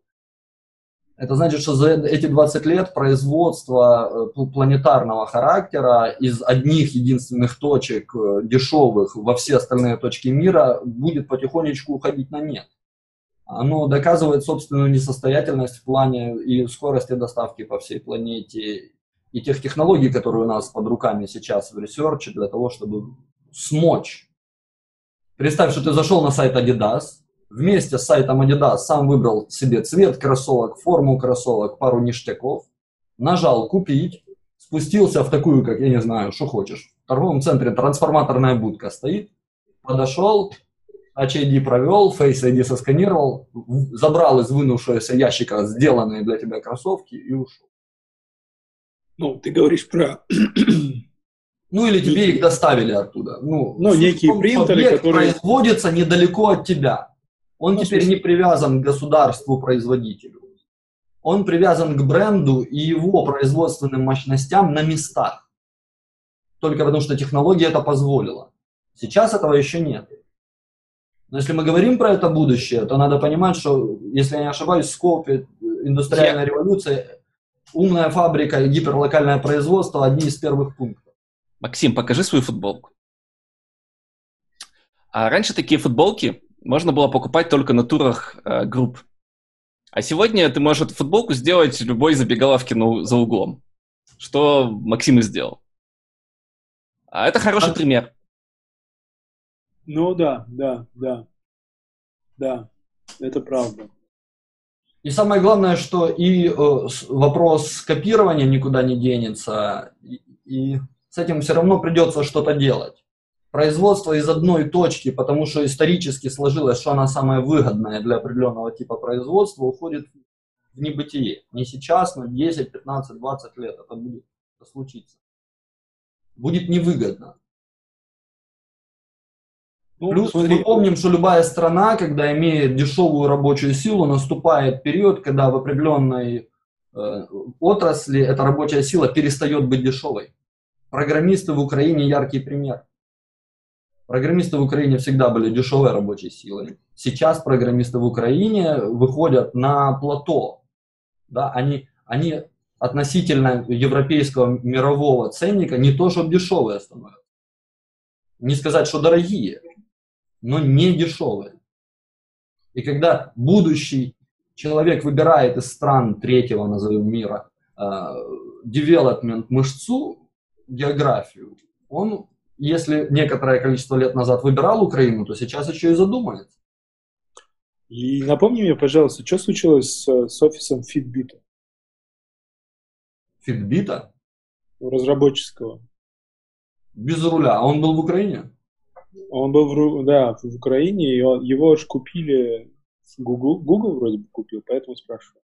[SPEAKER 3] Это значит, что за эти 20 лет производство э, планетарного характера из одних единственных точек э, дешевых во все остальные точки мира будет потихонечку уходить на нет. Оно доказывает собственную несостоятельность в плане и скорости доставки по всей планете, и тех технологий, которые у нас под руками сейчас в research е для того, чтобы смочь. Представь, что ты зашел на сайт Adidas, вместе с сайтом Adidas сам выбрал себе цвет кроссовок, форму кроссовок, пару ништяков, нажал «Купить», спустился в такую, как я не знаю, что хочешь. В торговом центре трансформаторная будка стоит, подошел, HID провел, Face ID сосканировал, забрал из вынувшегося ящика сделанные для тебя кроссовки и ушел.
[SPEAKER 1] Ну, ты говоришь про...
[SPEAKER 3] Ну, или тебе их доставили оттуда. Ну,
[SPEAKER 1] ну некие принтеры,
[SPEAKER 3] которые... производятся недалеко от тебя. Он ну, теперь не привязан к государству-производителю. он привязан к бренду и его производственным мощностям на местах. Только потому, что технология это позволила. Сейчас этого еще нет. Но если мы говорим про это будущее, то надо понимать, что, если я не ошибаюсь, скопе индустриальной революции умная фабрика и гиперлокальное производство – одни из первых пунктов.
[SPEAKER 2] Максим, покажи свою футболку. А раньше такие футболки можно было покупать только на турах э, групп. А сегодня ты можешь эту футболку сделать любой забегаловки на, за углом. Что Максим и сделал. А это хороший а... пример.
[SPEAKER 1] Ну да, да, да. Да, это правда.
[SPEAKER 3] И самое главное, что и э, вопрос копирования никуда не денется, и, и с этим все равно придется что-то делать производство из одной точки, потому что исторически сложилось, что она самая выгодная для определенного типа производства, уходит в небытие. Не сейчас, но 10, 15, 20 лет это будет это случиться. Будет невыгодно. Ну, Плюс смотри. мы помним, что любая страна, когда имеет дешевую рабочую силу, наступает период, когда в определенной э, отрасли эта рабочая сила перестает быть дешевой. Программисты в Украине яркий пример. Программисты в Украине всегда были дешевой рабочей силой. Сейчас программисты в Украине выходят на плато. Да, они, они относительно европейского мирового ценника не то, что дешевые становятся. Не сказать, что дорогие, но не дешевые. И когда будущий человек выбирает из стран третьего, назовем, мира, девелопмент uh, мышцу, географию, он если некоторое количество лет назад выбирал Украину, то сейчас еще и задумается.
[SPEAKER 1] И напомни мне, пожалуйста, что случилось с, с офисом Фитбита?
[SPEAKER 3] Фитбита?
[SPEAKER 1] Разработческого.
[SPEAKER 3] Без руля. А он был в Украине?
[SPEAKER 1] Он был, в, да, в Украине, и он, его аж купили Google, Google вроде бы купил, поэтому спрашиваю.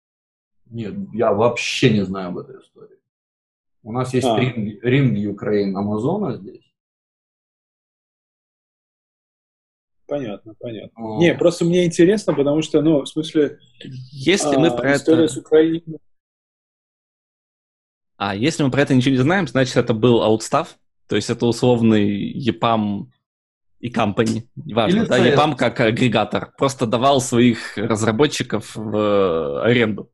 [SPEAKER 3] Нет, я вообще не знаю об этой истории. У нас есть а. Ring, Ring Ukraine Амазона здесь.
[SPEAKER 1] Понятно, понятно. А. Не, просто мне интересно, потому что, ну, в смысле...
[SPEAKER 2] Если а, мы про история это... с Украиной... А, если мы про это ничего не знаем, значит, это был аутстав, то есть это условный EPAM и company, неважно, Или да, EPAM как агрегатор, просто давал своих разработчиков в аренду.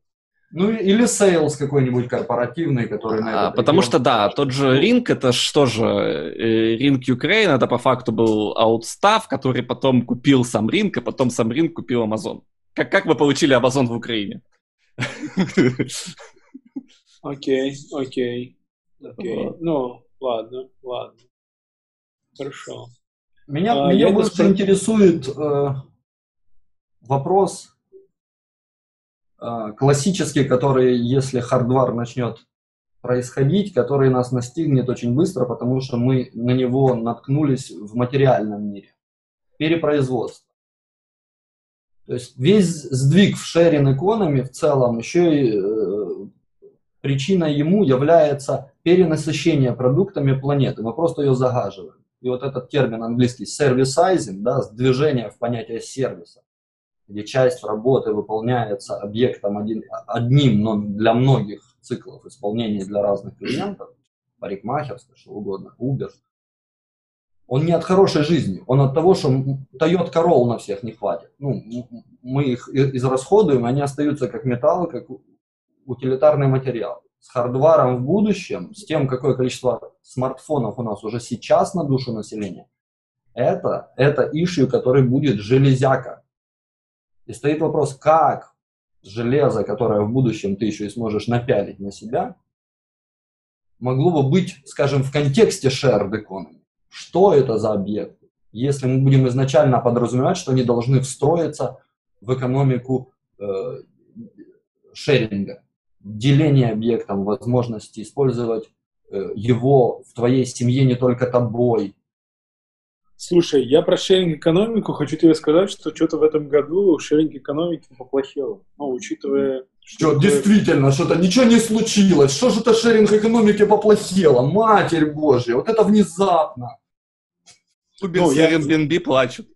[SPEAKER 3] Ну, или sales какой-нибудь корпоративный, который
[SPEAKER 2] на а, Потому что, да, тот же Ring, это что же, Ring Ukraine, это по факту был аутстав, который потом купил сам Ring, а потом сам Ring купил Amazon. Как, как вы получили Amazon в Украине?
[SPEAKER 1] Окей, окей, окей. Ну, ладно, ладно. Хорошо.
[SPEAKER 3] Меня, а, меня больше спро... интересует э, вопрос, а, классический, который, если хардвар начнет происходить, который нас настигнет очень быстро, потому что мы на него наткнулись в материальном мире. Перепроизводство. То есть весь сдвиг в шерин экономи в целом еще и э, причиной ему является перенасыщение продуктами планеты. Мы просто ее загаживаем. И вот этот термин английский сервисайзинг, да, движение в понятие сервиса, где часть работы выполняется объектом один, одним, но для многих циклов исполнения для разных клиентов, парикмахерская, что угодно, Uber, он не от хорошей жизни, он от того, что Toyota Corolla на всех не хватит. Ну, мы их израсходуем, они остаются как металл, как утилитарный материал. С хардваром в будущем, с тем, какое количество смартфонов у нас уже сейчас на душу населения, это, это ишью, который будет железяка. И стоит вопрос, как железо, которое в будущем ты еще и сможешь напялить на себя, могло бы быть, скажем, в контексте shared economy. Что это за объекты? Если мы будем изначально подразумевать, что они должны встроиться в экономику э, шеринга, деления объектом, возможности использовать э, его в твоей семье не только тобой,
[SPEAKER 1] Слушай, я про шеринг-экономику хочу тебе сказать, что что-то в этом году шеринг-экономики поплохело. Ну, учитывая...
[SPEAKER 3] Что, действительно, что-то ничего не случилось. Что же это шеринг-экономики поплохело? Матерь Божья, вот это внезапно.
[SPEAKER 2] Ну, я... Airbnb плачут.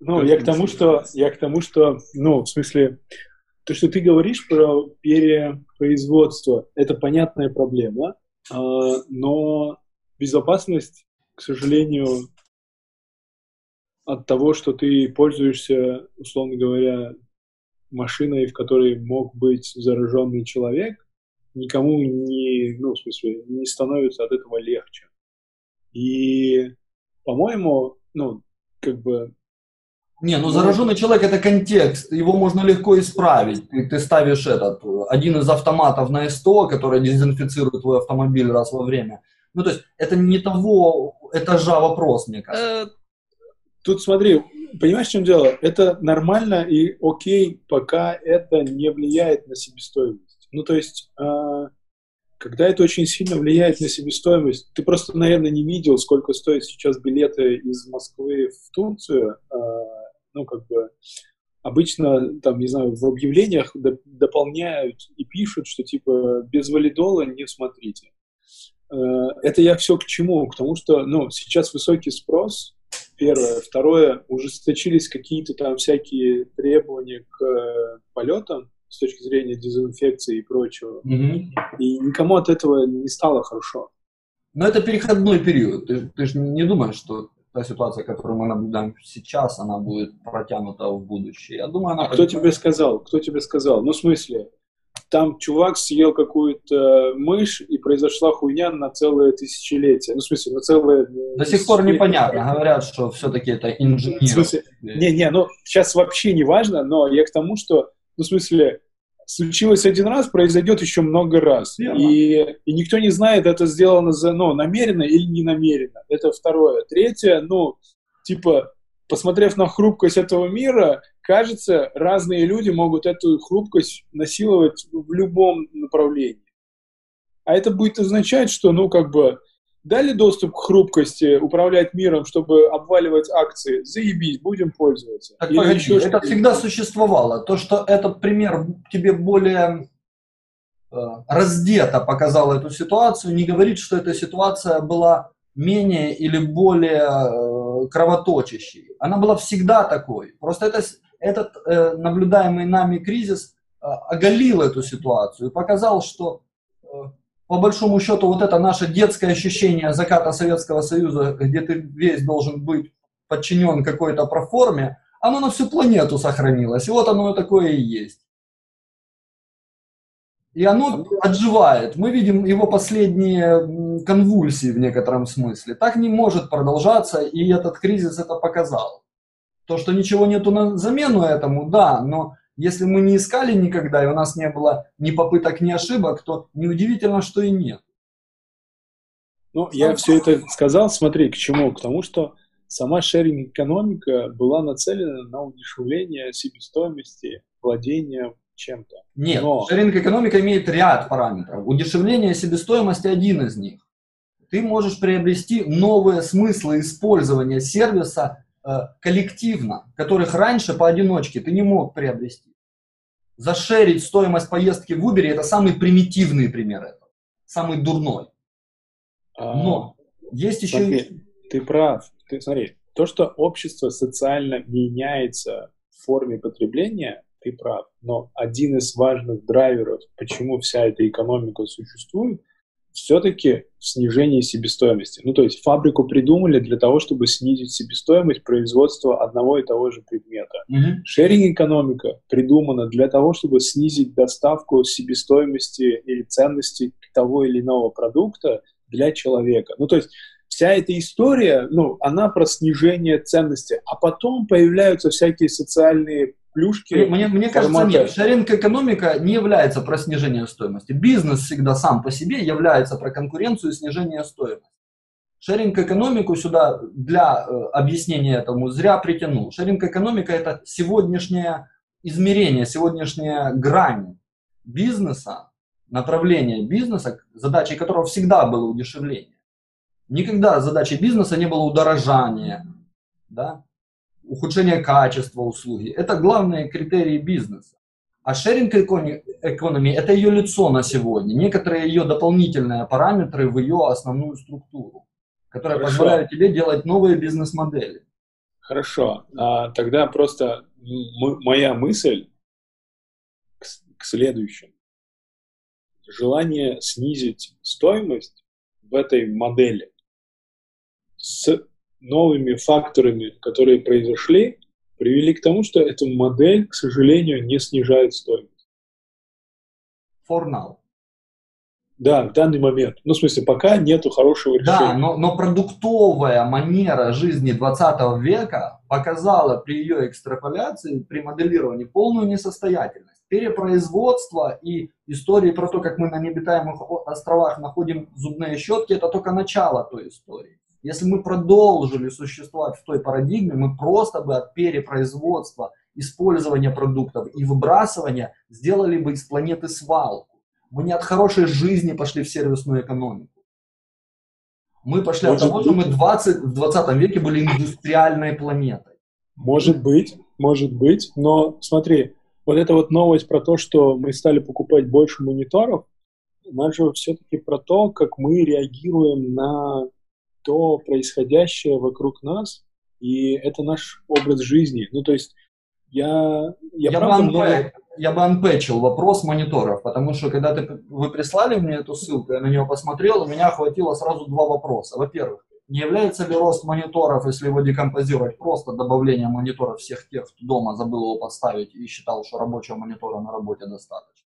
[SPEAKER 1] Ну, я к тому, что, я к тому, что, ну, в смысле, то, что ты говоришь про перепроизводство, это понятная проблема, а, но безопасность, к сожалению, от того, что ты пользуешься, условно говоря, машиной, в которой мог быть зараженный человек, никому не, ну, в смысле, не становится от этого легче. И, по-моему, ну, как бы...
[SPEAKER 3] Не, ну зараженный человек это контекст, его можно легко исправить. Ты, ты ставишь этот, один из автоматов на СТО, который дезинфицирует твой автомобиль раз во время. Ну, то есть, это не того этажа вопрос, мне кажется.
[SPEAKER 1] Тут смотри, понимаешь, в чем дело? Это нормально и окей, пока это не влияет на себестоимость. Ну, то есть, э, когда это очень сильно влияет на себестоимость, ты просто, наверное, не видел, сколько стоят сейчас билеты из Москвы в Турцию. Э, ну, как бы, обычно, там, не знаю, в объявлениях дополняют и пишут, что, типа, без валидола не смотрите. Э, это я все к чему? К тому, что, ну, сейчас высокий спрос, первое. Второе, ужесточились какие-то там всякие требования к э, полетам с точки зрения дезинфекции и прочего. Mm-hmm. И никому от этого не стало хорошо.
[SPEAKER 3] Но это переходной период. Ты, ты же не думаешь, что та ситуация, которую мы наблюдаем сейчас, она будет протянута в будущее. Я думаю, она...
[SPEAKER 1] А кто тебе сказал? Кто тебе сказал? Ну, в смысле, там чувак съел какую-то мышь, и произошла хуйня на целое тысячелетие. Ну, в смысле, на целое...
[SPEAKER 3] До сих пор непонятно. Говорят, что все-таки это инженер. В смысле,
[SPEAKER 1] не-не, ну, сейчас вообще не важно, но я к тому, что, ну, в смысле, случилось один раз, произойдет еще много раз. И, и никто не знает, это сделано за, ну, намеренно или не намеренно. Это второе. Третье, ну, типа, посмотрев на хрупкость этого мира, кажется, разные люди могут эту хрупкость насиловать в любом направлении. А это будет означать, что, ну, как бы, дали доступ к хрупкости, управлять миром, чтобы обваливать акции, заебись, будем пользоваться.
[SPEAKER 3] Так, Или погоди, еще это всегда существовало. То, что этот пример тебе более э, раздето показал эту ситуацию, не говорит, что эта ситуация была менее или более э, кровоточащей. Она была всегда такой. Просто это, этот э, наблюдаемый нами кризис э, оголил эту ситуацию и показал, что э, по большому счету вот это наше детское ощущение заката Советского Союза, где ты весь должен быть подчинен какой-то проформе, оно на всю планету сохранилось. И вот оно такое и есть. И оно отживает. Мы видим его последние конвульсии в некотором смысле. Так не может продолжаться, и этот кризис это показал. То, что ничего нету на замену этому, да, но если мы не искали никогда, и у нас не было ни попыток, ни ошибок, то неудивительно, что и нет.
[SPEAKER 1] Ну, я все это сказал, смотри, к чему? К тому, что сама шеринг-экономика была нацелена на удешевление себестоимости владения чем-то.
[SPEAKER 3] Нет, Но... шеринг-экономика имеет ряд параметров. Удешевление себестоимости один из них. Ты можешь приобрести новые смыслы использования сервиса э, коллективно, которых раньше поодиночке ты не мог приобрести. Зашерить стоимость поездки в Uber – это самый примитивный пример этого, самый дурной. А, Но а, есть еще...
[SPEAKER 1] Смотри, ты прав. Ты смотри, то, что общество социально меняется в форме потребления, ты прав. Но один из важных драйверов, почему вся эта экономика существует, все-таки снижение себестоимости. Ну, то есть фабрику придумали для того, чтобы снизить себестоимость производства одного и того же предмета. Mm-hmm. Шеринг-экономика придумана для того, чтобы снизить доставку себестоимости или ценности того или иного продукта для человека. Ну, то есть вся эта история, ну, она про снижение ценности, а потом появляются всякие социальные плюшки.
[SPEAKER 3] Мне, мне кажется, нет. Шеринг-экономика не является про снижение стоимости. Бизнес всегда сам по себе является про конкуренцию и снижение стоимости. Шеринг-экономику сюда для э, объяснения этому зря притянул. Шеринг-экономика – это сегодняшнее измерение, сегодняшняя грань бизнеса, направление бизнеса, задачей которого всегда было удешевление. Никогда задачей бизнеса не было удорожания, да? Ухудшение качества услуги. Это главные критерии бизнеса. А шеринг экономии – это ее лицо на сегодня, некоторые ее дополнительные параметры в ее основную структуру, которые Хорошо. позволяют тебе делать новые бизнес-модели.
[SPEAKER 1] Хорошо. А, тогда просто моя мысль, к к следующему. Желание снизить стоимость в этой модели с новыми факторами, которые произошли, привели к тому, что эта модель, к сожалению, не снижает стоимость.
[SPEAKER 3] For now.
[SPEAKER 1] Да, в данный момент. Ну, в смысле, пока нету хорошего решения.
[SPEAKER 3] Да, но, но продуктовая манера жизни 20 века показала при ее экстраполяции, при моделировании полную несостоятельность. Перепроизводство и истории про то, как мы на необитаемых островах находим зубные щетки, это только начало той истории. Если мы продолжили существовать в той парадигме, мы просто бы от перепроизводства, использования продуктов и выбрасывания сделали бы из планеты свалку. Мы не от хорошей жизни пошли в сервисную экономику. Мы пошли Может от того, быть. что мы 20, в 20 веке были индустриальной планетой.
[SPEAKER 1] Может быть, может быть, но смотри, вот эта вот новость про то, что мы стали покупать больше мониторов, она же все-таки про то, как мы реагируем на то происходящее вокруг нас, и это наш образ жизни. Ну, то есть я...
[SPEAKER 3] Я, я, правда, бы, много... я бы анпэчил вопрос мониторов, потому что когда ты, вы прислали мне эту ссылку, я на нее посмотрел, у меня хватило сразу два вопроса. Во-первых, не является ли рост мониторов, если его декомпозировать, просто добавление монитора всех тех, кто дома забыл его поставить и считал, что рабочего монитора на работе достаточно?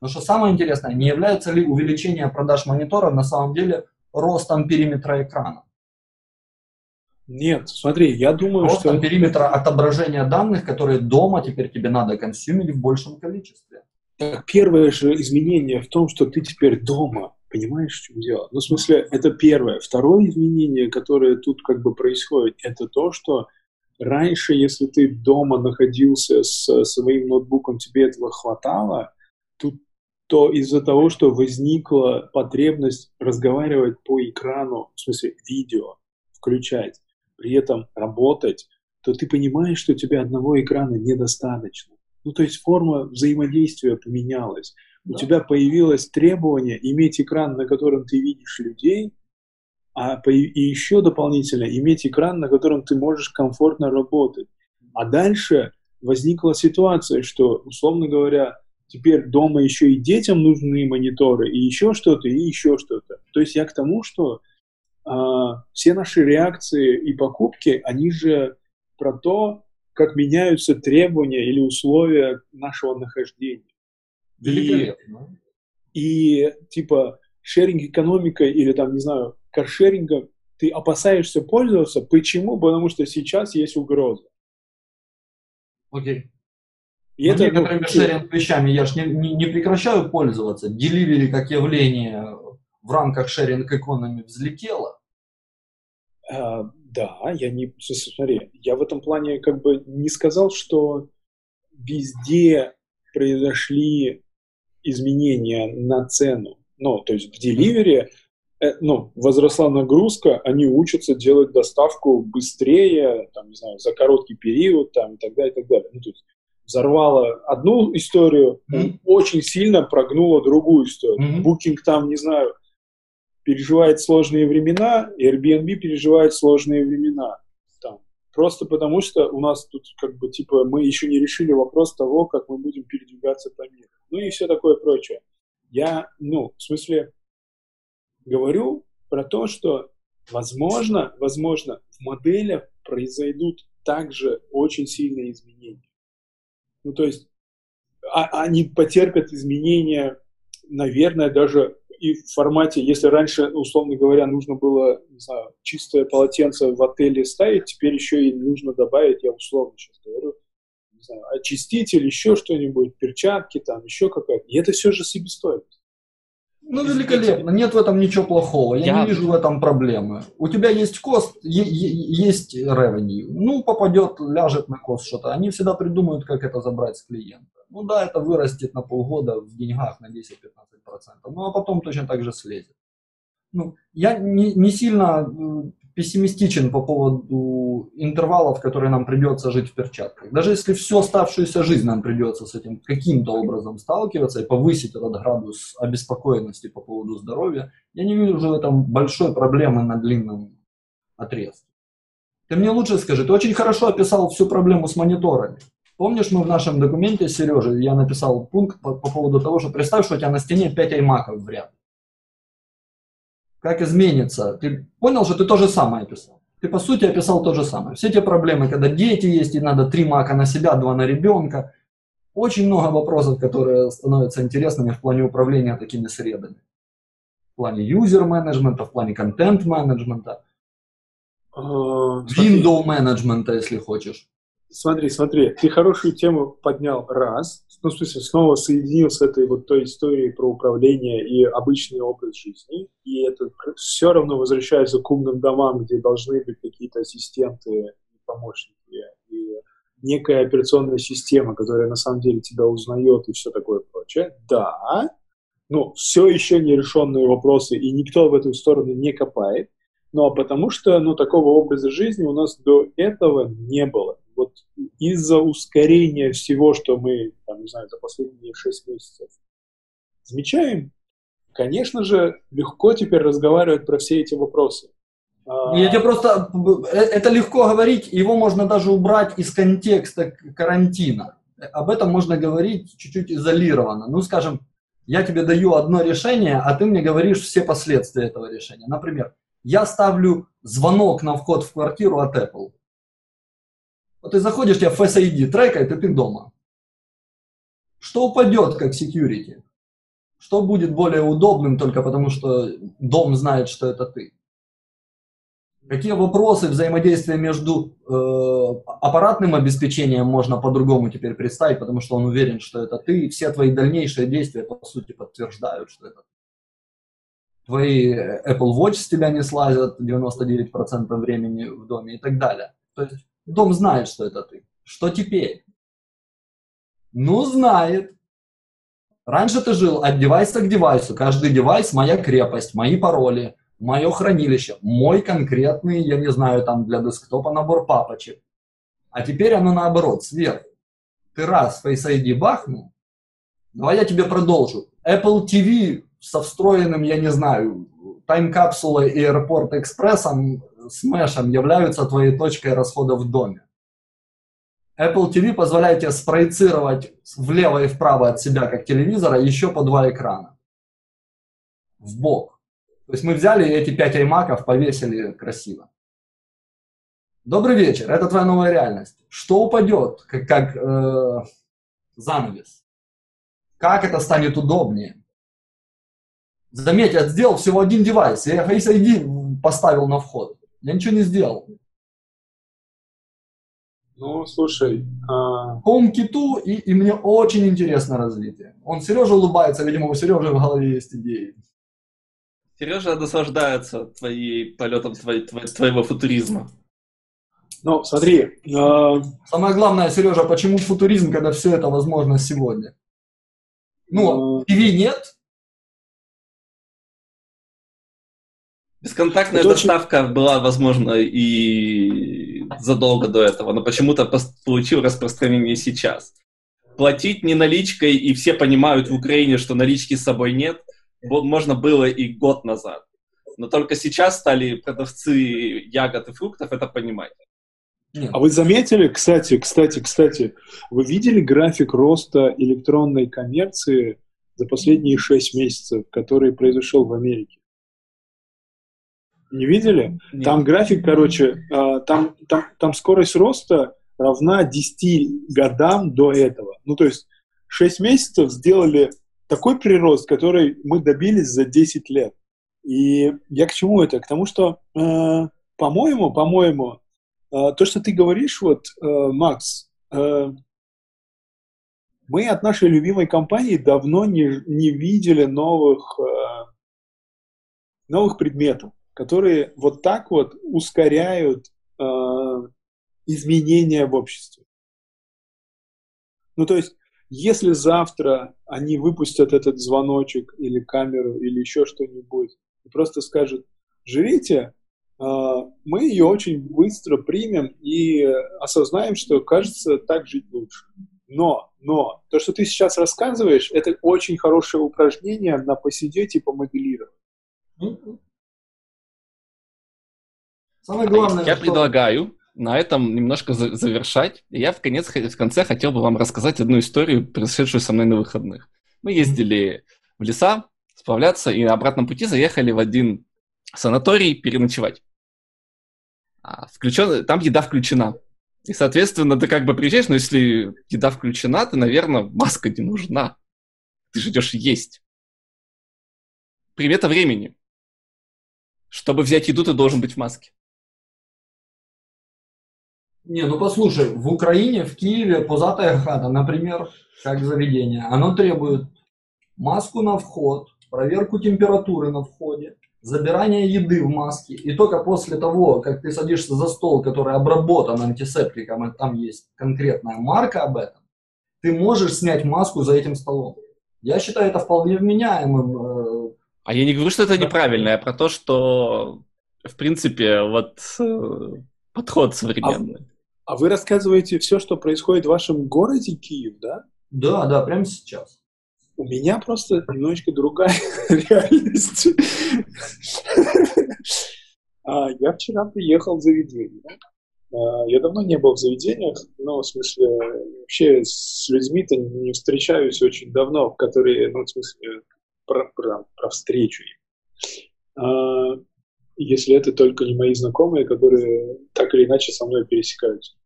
[SPEAKER 3] Но что самое интересное, не является ли увеличение продаж мониторов на самом деле ростом периметра экрана?
[SPEAKER 1] Нет, смотри, я думаю,
[SPEAKER 3] Ростом что... периметра отображения данных, которые дома теперь тебе надо консюмить в большем количестве.
[SPEAKER 1] Так первое же изменение в том, что ты теперь дома. Понимаешь, в чем дело? Ну, в смысле, это первое. Второе изменение, которое тут как бы происходит, это то, что раньше, если ты дома находился с своим ноутбуком, тебе этого хватало, то из-за того, что возникла потребность разговаривать по экрану, в смысле видео, включать, при этом работать, то ты понимаешь, что тебе одного экрана недостаточно. Ну, то есть форма взаимодействия поменялась. Да. У тебя появилось требование иметь экран, на котором ты видишь людей, а и еще дополнительно иметь экран, на котором ты можешь комфортно работать. А дальше возникла ситуация, что, условно говоря, теперь дома еще и детям нужны мониторы, и еще что-то, и еще что-то. То есть я к тому, что э, все наши реакции и покупки, они же про то, как меняются требования или условия нашего нахождения. И, и типа шеринг-экономика или там, не знаю, каршерингом ты опасаешься пользоваться. Почему? Потому что сейчас есть угроза.
[SPEAKER 3] Окей. Okay. И Но это, некоторыми ну, шеринг вещами я же не, не, не прекращаю пользоваться. Деливери как явление в рамках шеринг экономи взлетело.
[SPEAKER 1] А, да, я не... Смотри, я в этом плане как бы не сказал, что везде произошли изменения на цену. Ну, то есть в деливере э, ну, возросла нагрузка, они учатся делать доставку быстрее, там, не знаю, за короткий период, там, и так далее, и так далее. Ну, то есть взорвала одну историю, mm-hmm. очень сильно прогнула другую историю. Mm-hmm. там, не знаю, переживает сложные времена, Airbnb переживает сложные времена. Там. Просто потому что у нас тут как бы типа мы еще не решили вопрос того, как мы будем передвигаться по миру. Ну и все такое прочее. Я, ну, в смысле, говорю про то, что возможно, возможно, в моделях произойдут также очень сильные изменения. Ну, то есть а, они потерпят изменения, наверное, даже и в формате, если раньше, условно говоря, нужно было, не знаю, чистое полотенце в отеле ставить, теперь еще и нужно добавить, я условно сейчас говорю, не знаю, очиститель, еще что-нибудь, перчатки, там, еще какая-то. И это все же себестоимость.
[SPEAKER 3] Ну, великолепно, нет в этом ничего плохого, я, я не вижу в этом проблемы. У тебя есть кост, есть revenue, ну, попадет, ляжет на кост что-то. Они всегда придумают, как это забрать с клиента. Ну да, это вырастет на полгода в деньгах на 10-15%, ну а потом точно так же слезет. Ну, я не, не сильно пессимистичен по поводу интервалов, которые нам придется жить в перчатках. Даже если всю оставшуюся жизнь нам придется с этим каким-то образом сталкиваться и повысить этот градус обеспокоенности по поводу здоровья, я не вижу в этом большой проблемы на длинном отрезке. Ты мне лучше скажи, ты очень хорошо описал всю проблему с мониторами. Помнишь, мы в нашем документе, Сережа, я написал пункт по, по поводу того, что представь, что у тебя на стене 5 аймаков в ряд. Как изменится? Ты понял, что ты то же самое писал? Ты, по сути, описал то же самое. Все те проблемы, когда дети есть, и надо три мака на себя, два на ребенка. Очень много вопросов, которые становятся интересными в плане управления такими средами. В плане юзер-менеджмента, в плане контент-менеджмента,
[SPEAKER 1] А,
[SPEAKER 3] window менеджмента, если хочешь.
[SPEAKER 1] Смотри, смотри, ты хорошую тему поднял раз, ну, в смысле, снова соединил с этой вот той историей про управление и обычный образ жизни, и это все равно возвращается к умным домам, где должны быть какие-то ассистенты помощники, и некая операционная система, которая на самом деле тебя узнает и все такое прочее. Да, ну, все еще нерешенные вопросы, и никто в эту сторону не копает, но потому что, ну, такого образа жизни у нас до этого не было вот из-за ускорения всего, что мы, там, не знаю, за последние 6 месяцев замечаем, конечно же, легко теперь разговаривать про все эти вопросы.
[SPEAKER 3] А, Я тебе просто... Э, это легко говорить, его можно даже убрать из контекста карантина. Об этом можно говорить чуть-чуть изолированно. Ну, скажем, я тебе даю одно решение, а ты мне говоришь все последствия этого решения. Например, я ставлю звонок на вход в квартиру от Apple. Вот ты заходишь, тебя Face ID трекает, и ты дома. Что упадет как security? Что будет более удобным только потому, что дом знает, что это ты? Какие вопросы взаимодействия между э, аппаратным обеспечением можно по-другому теперь представить, потому что он уверен, что это ты, и все твои дальнейшие действия, по сути, подтверждают, что это ты. Твои Apple Watch с тебя не слазят 99% времени в доме и так далее. То есть Дом знает, что это ты. Что теперь? Ну, знает. Раньше ты жил от девайса к девайсу. Каждый девайс – моя крепость, мои пароли, мое хранилище, мой конкретный, я не знаю, там для десктопа набор папочек. А теперь оно наоборот, сверху. Ты раз Face ID бахнул, давай я тебе продолжу. Apple TV со встроенным, я не знаю, тайм-капсулой и Airport Экспрессом с мешем являются твоей точкой расхода в доме. Apple TV позволяет тебе спроецировать влево и вправо от себя, как телевизора, еще по два экрана. В бок. То есть мы взяли эти пять аймаков, повесили красиво. Добрый вечер, это твоя новая реальность. Что упадет, как, как э, занавес? Как это станет удобнее? Заметь, я сделал всего один девайс, я Face ID поставил на вход. Я ничего не сделал.
[SPEAKER 1] Ну, слушай... А...
[SPEAKER 3] HomeKit, и, и мне очень интересно развитие. Он Сережа улыбается, видимо, у Сережи в голове есть идеи.
[SPEAKER 2] Сережа наслаждается твоей полетом твоей, твоего футуризма.
[SPEAKER 1] Ну, смотри. Э...
[SPEAKER 3] Самое главное, Сережа, почему футуризм, когда все это возможно сегодня? Ну, ТВ нет,
[SPEAKER 2] Бесконтактная это доставка очень... была возможна и задолго до этого, но почему-то получил распространение сейчас. Платить не наличкой, и все понимают в Украине, что налички с собой нет, можно было и год назад. Но только сейчас стали продавцы ягод и фруктов это понимать.
[SPEAKER 1] А вы заметили, кстати, кстати, кстати, вы видели график роста электронной коммерции за последние шесть месяцев, который произошел в Америке? Не видели? Нет. Там график, короче, э, там, там, там скорость роста равна 10 годам до этого. Ну, то есть 6 месяцев сделали такой прирост, который мы добились за 10 лет. И я к чему это? К тому, что, э, по-моему, по-моему, э, то, что ты говоришь, вот, э, Макс, э, мы от нашей любимой компании давно не, не видели новых, э, новых предметов которые вот так вот ускоряют э, изменения в обществе. Ну, то есть, если завтра они выпустят этот звоночек или камеру или еще что-нибудь и просто скажут, живите, э, мы ее очень быстро примем и осознаем, что, кажется, так жить лучше. Но, но, то, что ты сейчас рассказываешь, это очень хорошее упражнение на посидеть и помоделировать.
[SPEAKER 2] Самое главное, Я что... предлагаю на этом немножко за- завершать. Я в, конец, в конце хотел бы вам рассказать одну историю, произошедшую со мной на выходных. Мы ездили в леса сплавляться и на обратном пути заехали в один санаторий переночевать. А, включен, там еда включена. И, соответственно, ты как бы приезжаешь, но если еда включена, то, наверное, маска не нужна. Ты же идешь есть. Примета времени. Чтобы взять еду, ты должен быть в маске.
[SPEAKER 3] Не, ну послушай, в Украине, в Киеве, позатая хата, например, как заведение, оно требует маску на вход, проверку температуры на входе, забирание еды в маске. И только после того, как ты садишься за стол, который обработан антисептиком, и там есть конкретная марка об этом, ты можешь снять маску за этим столом. Я считаю это вполне вменяемым.
[SPEAKER 2] Э, а я не говорю, что это неправильно, я про то, что, в принципе, вот э, подход современный.
[SPEAKER 1] А, а вы рассказываете все, что происходит в вашем городе Киев, да?
[SPEAKER 3] Да, да, прямо сейчас.
[SPEAKER 1] У меня просто немножечко другая реальность. А, я вчера приехал в заведение. А, я давно не был в заведениях, но, в смысле, вообще с людьми-то не встречаюсь очень давно, которые, ну, в смысле, про, про, про встречу им. Если это только не мои знакомые, которые так или иначе со мной пересекаются.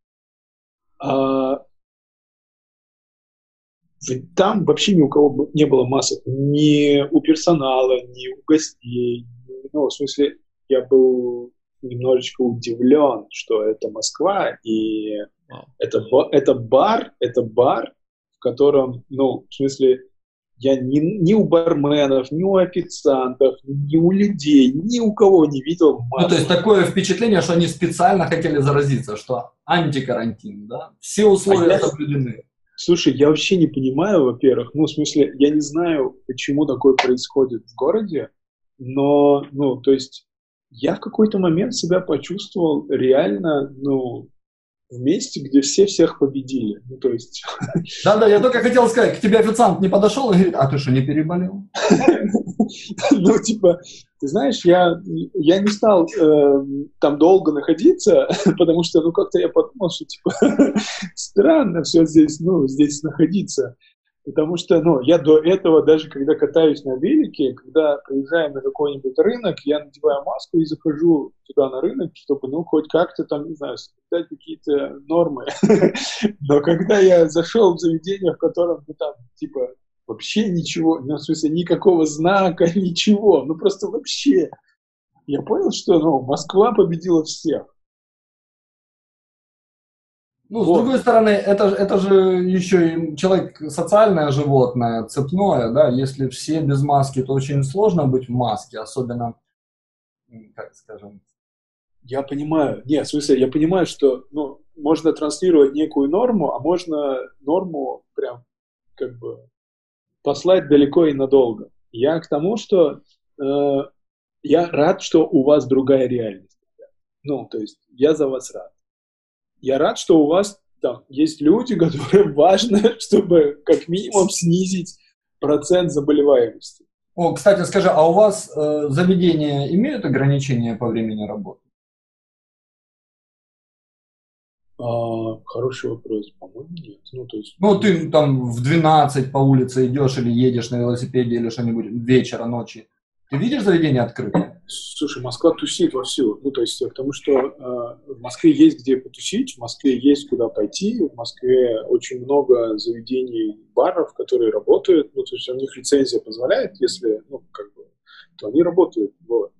[SPEAKER 1] Там вообще ни у кого не было масок. Ни у персонала, ни у гостей. Ну, в смысле, я был немножечко удивлен, что это Москва, и это, это бар, это бар, в котором, ну, в смысле, я ни, ни у барменов, ни у официантов, ни у людей, ни у кого не видел
[SPEAKER 3] масок. Ну, то есть такое впечатление, что они специально хотели заразиться, что антикарантин, да? Все условия а соблюдены.
[SPEAKER 1] Я... Слушай, я вообще не понимаю, во-первых, ну, в смысле, я не знаю, почему такое происходит в городе, но, ну, то есть, я в какой-то момент себя почувствовал реально, ну, в месте, где все всех победили. Ну, то есть...
[SPEAKER 3] Да-да, я только хотел сказать, к тебе официант не подошел и говорит, а ты что, не переболел?
[SPEAKER 1] Ну, типа, ты знаешь, я, я не стал э, там долго находиться, потому что, ну, как-то я подумал, что, типа, странно все здесь, ну, здесь находиться. Потому что, ну, я до этого, даже когда катаюсь на велике, когда приезжаем на какой-нибудь рынок, я надеваю маску и захожу туда на рынок, чтобы, ну, хоть как-то там, не знаю, соблюдать какие-то нормы. Но когда я зашел в заведение, в котором, ну, там, типа, вообще ничего, ну, в смысле, никакого знака, ничего, ну, просто вообще, я понял, что, ну, Москва победила всех.
[SPEAKER 3] Ну, вот. с другой стороны, это, это же еще и человек социальное животное, цепное, да, если все без маски, то очень сложно быть в маске, особенно, как скажем...
[SPEAKER 1] Я понимаю, нет, в смысле, я понимаю, что, ну, можно транслировать некую норму, а можно норму прям, как бы, послать далеко и надолго. Я к тому, что э, я рад, что у вас другая реальность. Ну, то есть, я за вас рад я рад, что у вас там есть люди, которым важно, чтобы как минимум снизить процент заболеваемости.
[SPEAKER 3] О, кстати, скажи, а у вас э, заведения имеют ограничения по времени работы?
[SPEAKER 1] А, хороший вопрос, по-моему, нет.
[SPEAKER 3] Ну, то есть... ну, ты там в 12 по улице идешь или едешь на велосипеде или что-нибудь вечера, ночи. Ты видишь заведение открытое?
[SPEAKER 1] Слушай, Москва тусит вовсю. Ну, то есть, потому что э, в Москве есть где потусить, в Москве есть куда пойти, в Москве очень много заведений, баров, которые работают. Ну, то есть, у них лицензия позволяет, если, ну, как бы, то они работают. Вот.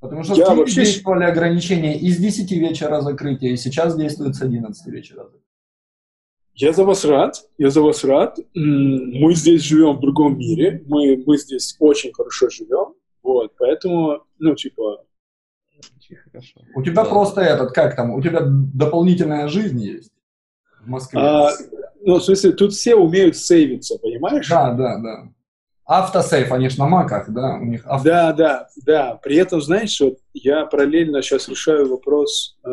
[SPEAKER 3] Потому что Я в вообще... действовали ограничения из 10 вечера закрытия, и сейчас действует с 11 вечера закрытия.
[SPEAKER 1] Я за вас рад, я за вас рад. Мы здесь живем в другом мире, мы, мы здесь очень хорошо живем, вот, поэтому, ну, типа...
[SPEAKER 3] У тебя да. просто этот, как там, у тебя дополнительная жизнь есть в Москве? А,
[SPEAKER 1] ну, в смысле, тут все умеют сейвиться, понимаешь?
[SPEAKER 3] Да, да, да. Автосейв, они же на маках, да, у них
[SPEAKER 1] авто... Да, да, да. При этом, знаешь, вот я параллельно сейчас решаю вопрос, э,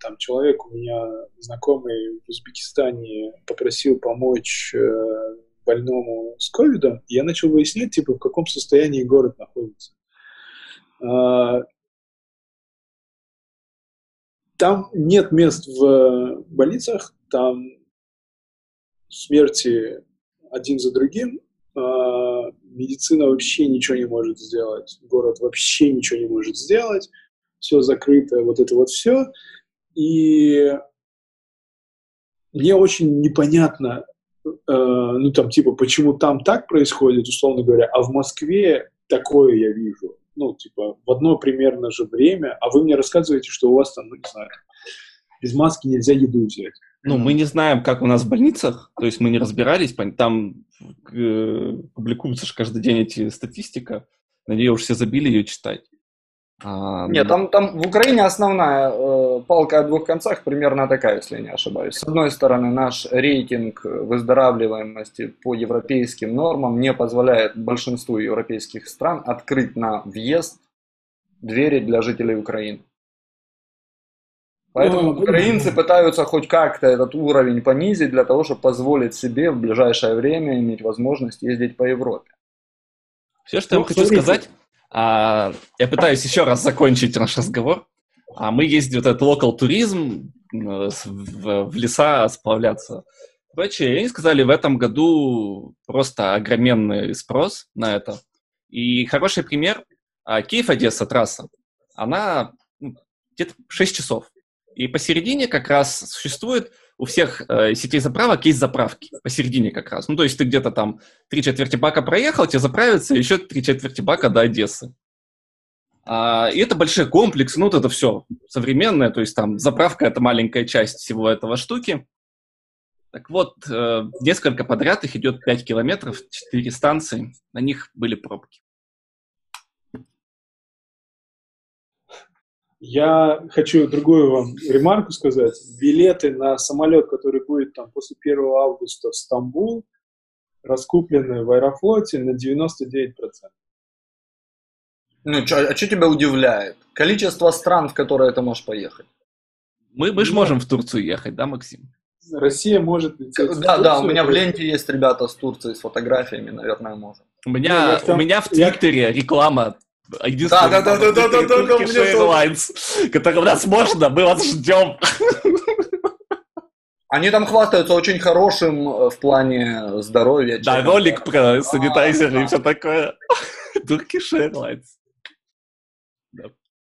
[SPEAKER 1] там человек у меня знакомый в Узбекистане попросил помочь э, больному с ковидом, я начал выяснять, типа, в каком состоянии город находится. Э, там нет мест в больницах, там смерти один за другим, а, медицина вообще ничего не может сделать, город вообще ничего не может сделать, все закрыто, вот это вот все. И мне очень непонятно, э, ну там типа, почему там так происходит, условно говоря, а в Москве такое я вижу. Ну, типа, в одно примерно же время, а вы мне рассказываете, что у вас там, ну, не знаю, без маски нельзя еду взять.
[SPEAKER 2] Ну, мы не знаем, как у нас в больницах, то есть мы не разбирались, там э, публикуются же каждый день эти статистика, надеюсь, все забили ее читать.
[SPEAKER 3] А, Нет, там, там в Украине основная э, палка о двух концах примерно такая, если я не ошибаюсь. С одной стороны, наш рейтинг выздоравливаемости по европейским нормам не позволяет большинству европейских стран открыть на въезд двери для жителей Украины. Поэтому ну, украинцы пытаются хоть как-то этот уровень понизить для того, чтобы позволить себе в ближайшее время иметь возможность ездить по Европе.
[SPEAKER 2] Все, что ну, я хочу смотрите. сказать, а, я пытаюсь еще раз закончить наш разговор. А мы ездим в этот локал туризм в, в леса сплавляться. Короче, они сказали, в этом году просто огроменный спрос на это. И хороший пример, а, Киев-Одесса трасса, она ну, где-то 6 часов. И посередине как раз существует у всех э, сетей заправок есть заправки посередине как раз. Ну, то есть ты где-то там три четверти бака проехал, тебе заправиться, еще три четверти бака до Одессы. А, и это большие комплексы, ну, вот это все современное, то есть там заправка — это маленькая часть всего этого штуки. Так вот, э, несколько подряд их идет 5 километров, 4 станции, на них были пробки.
[SPEAKER 1] Я хочу другую вам ремарку сказать. Билеты на самолет, который будет там после 1 августа в Стамбул, раскуплены в Аэрофлоте на 99%.
[SPEAKER 3] Ну, чё, а что тебя удивляет? Количество стран, в которые ты можешь поехать.
[SPEAKER 2] Мы, мы же можем в Турцию ехать, да, Максим?
[SPEAKER 1] Россия может
[SPEAKER 3] лететь. Да, Турцию, да, у меня в ленте есть ребята с Турции с фотографиями, наверное, может.
[SPEAKER 2] У меня, ну, у меня в Твиттере я... реклама Единственное, да, да, да, да, да, да, да, Airlines, который у нас можно, мы вас ждем.
[SPEAKER 3] Они там хвастаются очень хорошим э, в плане здоровья.
[SPEAKER 2] Да, ролик про санитайзеры и все такое. Turkish Airlines.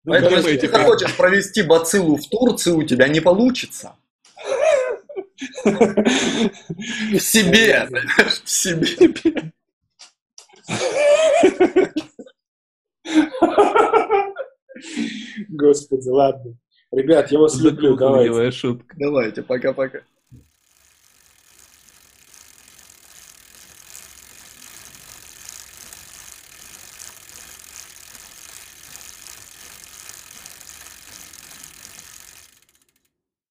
[SPEAKER 3] Поэтому, если ты хочешь провести бациллу в Турции, у тебя не получится. В себе. В себе.
[SPEAKER 1] Господи, ладно. Ребят, я вас люблю, давайте.
[SPEAKER 2] шутка.
[SPEAKER 3] Давайте, пока-пока.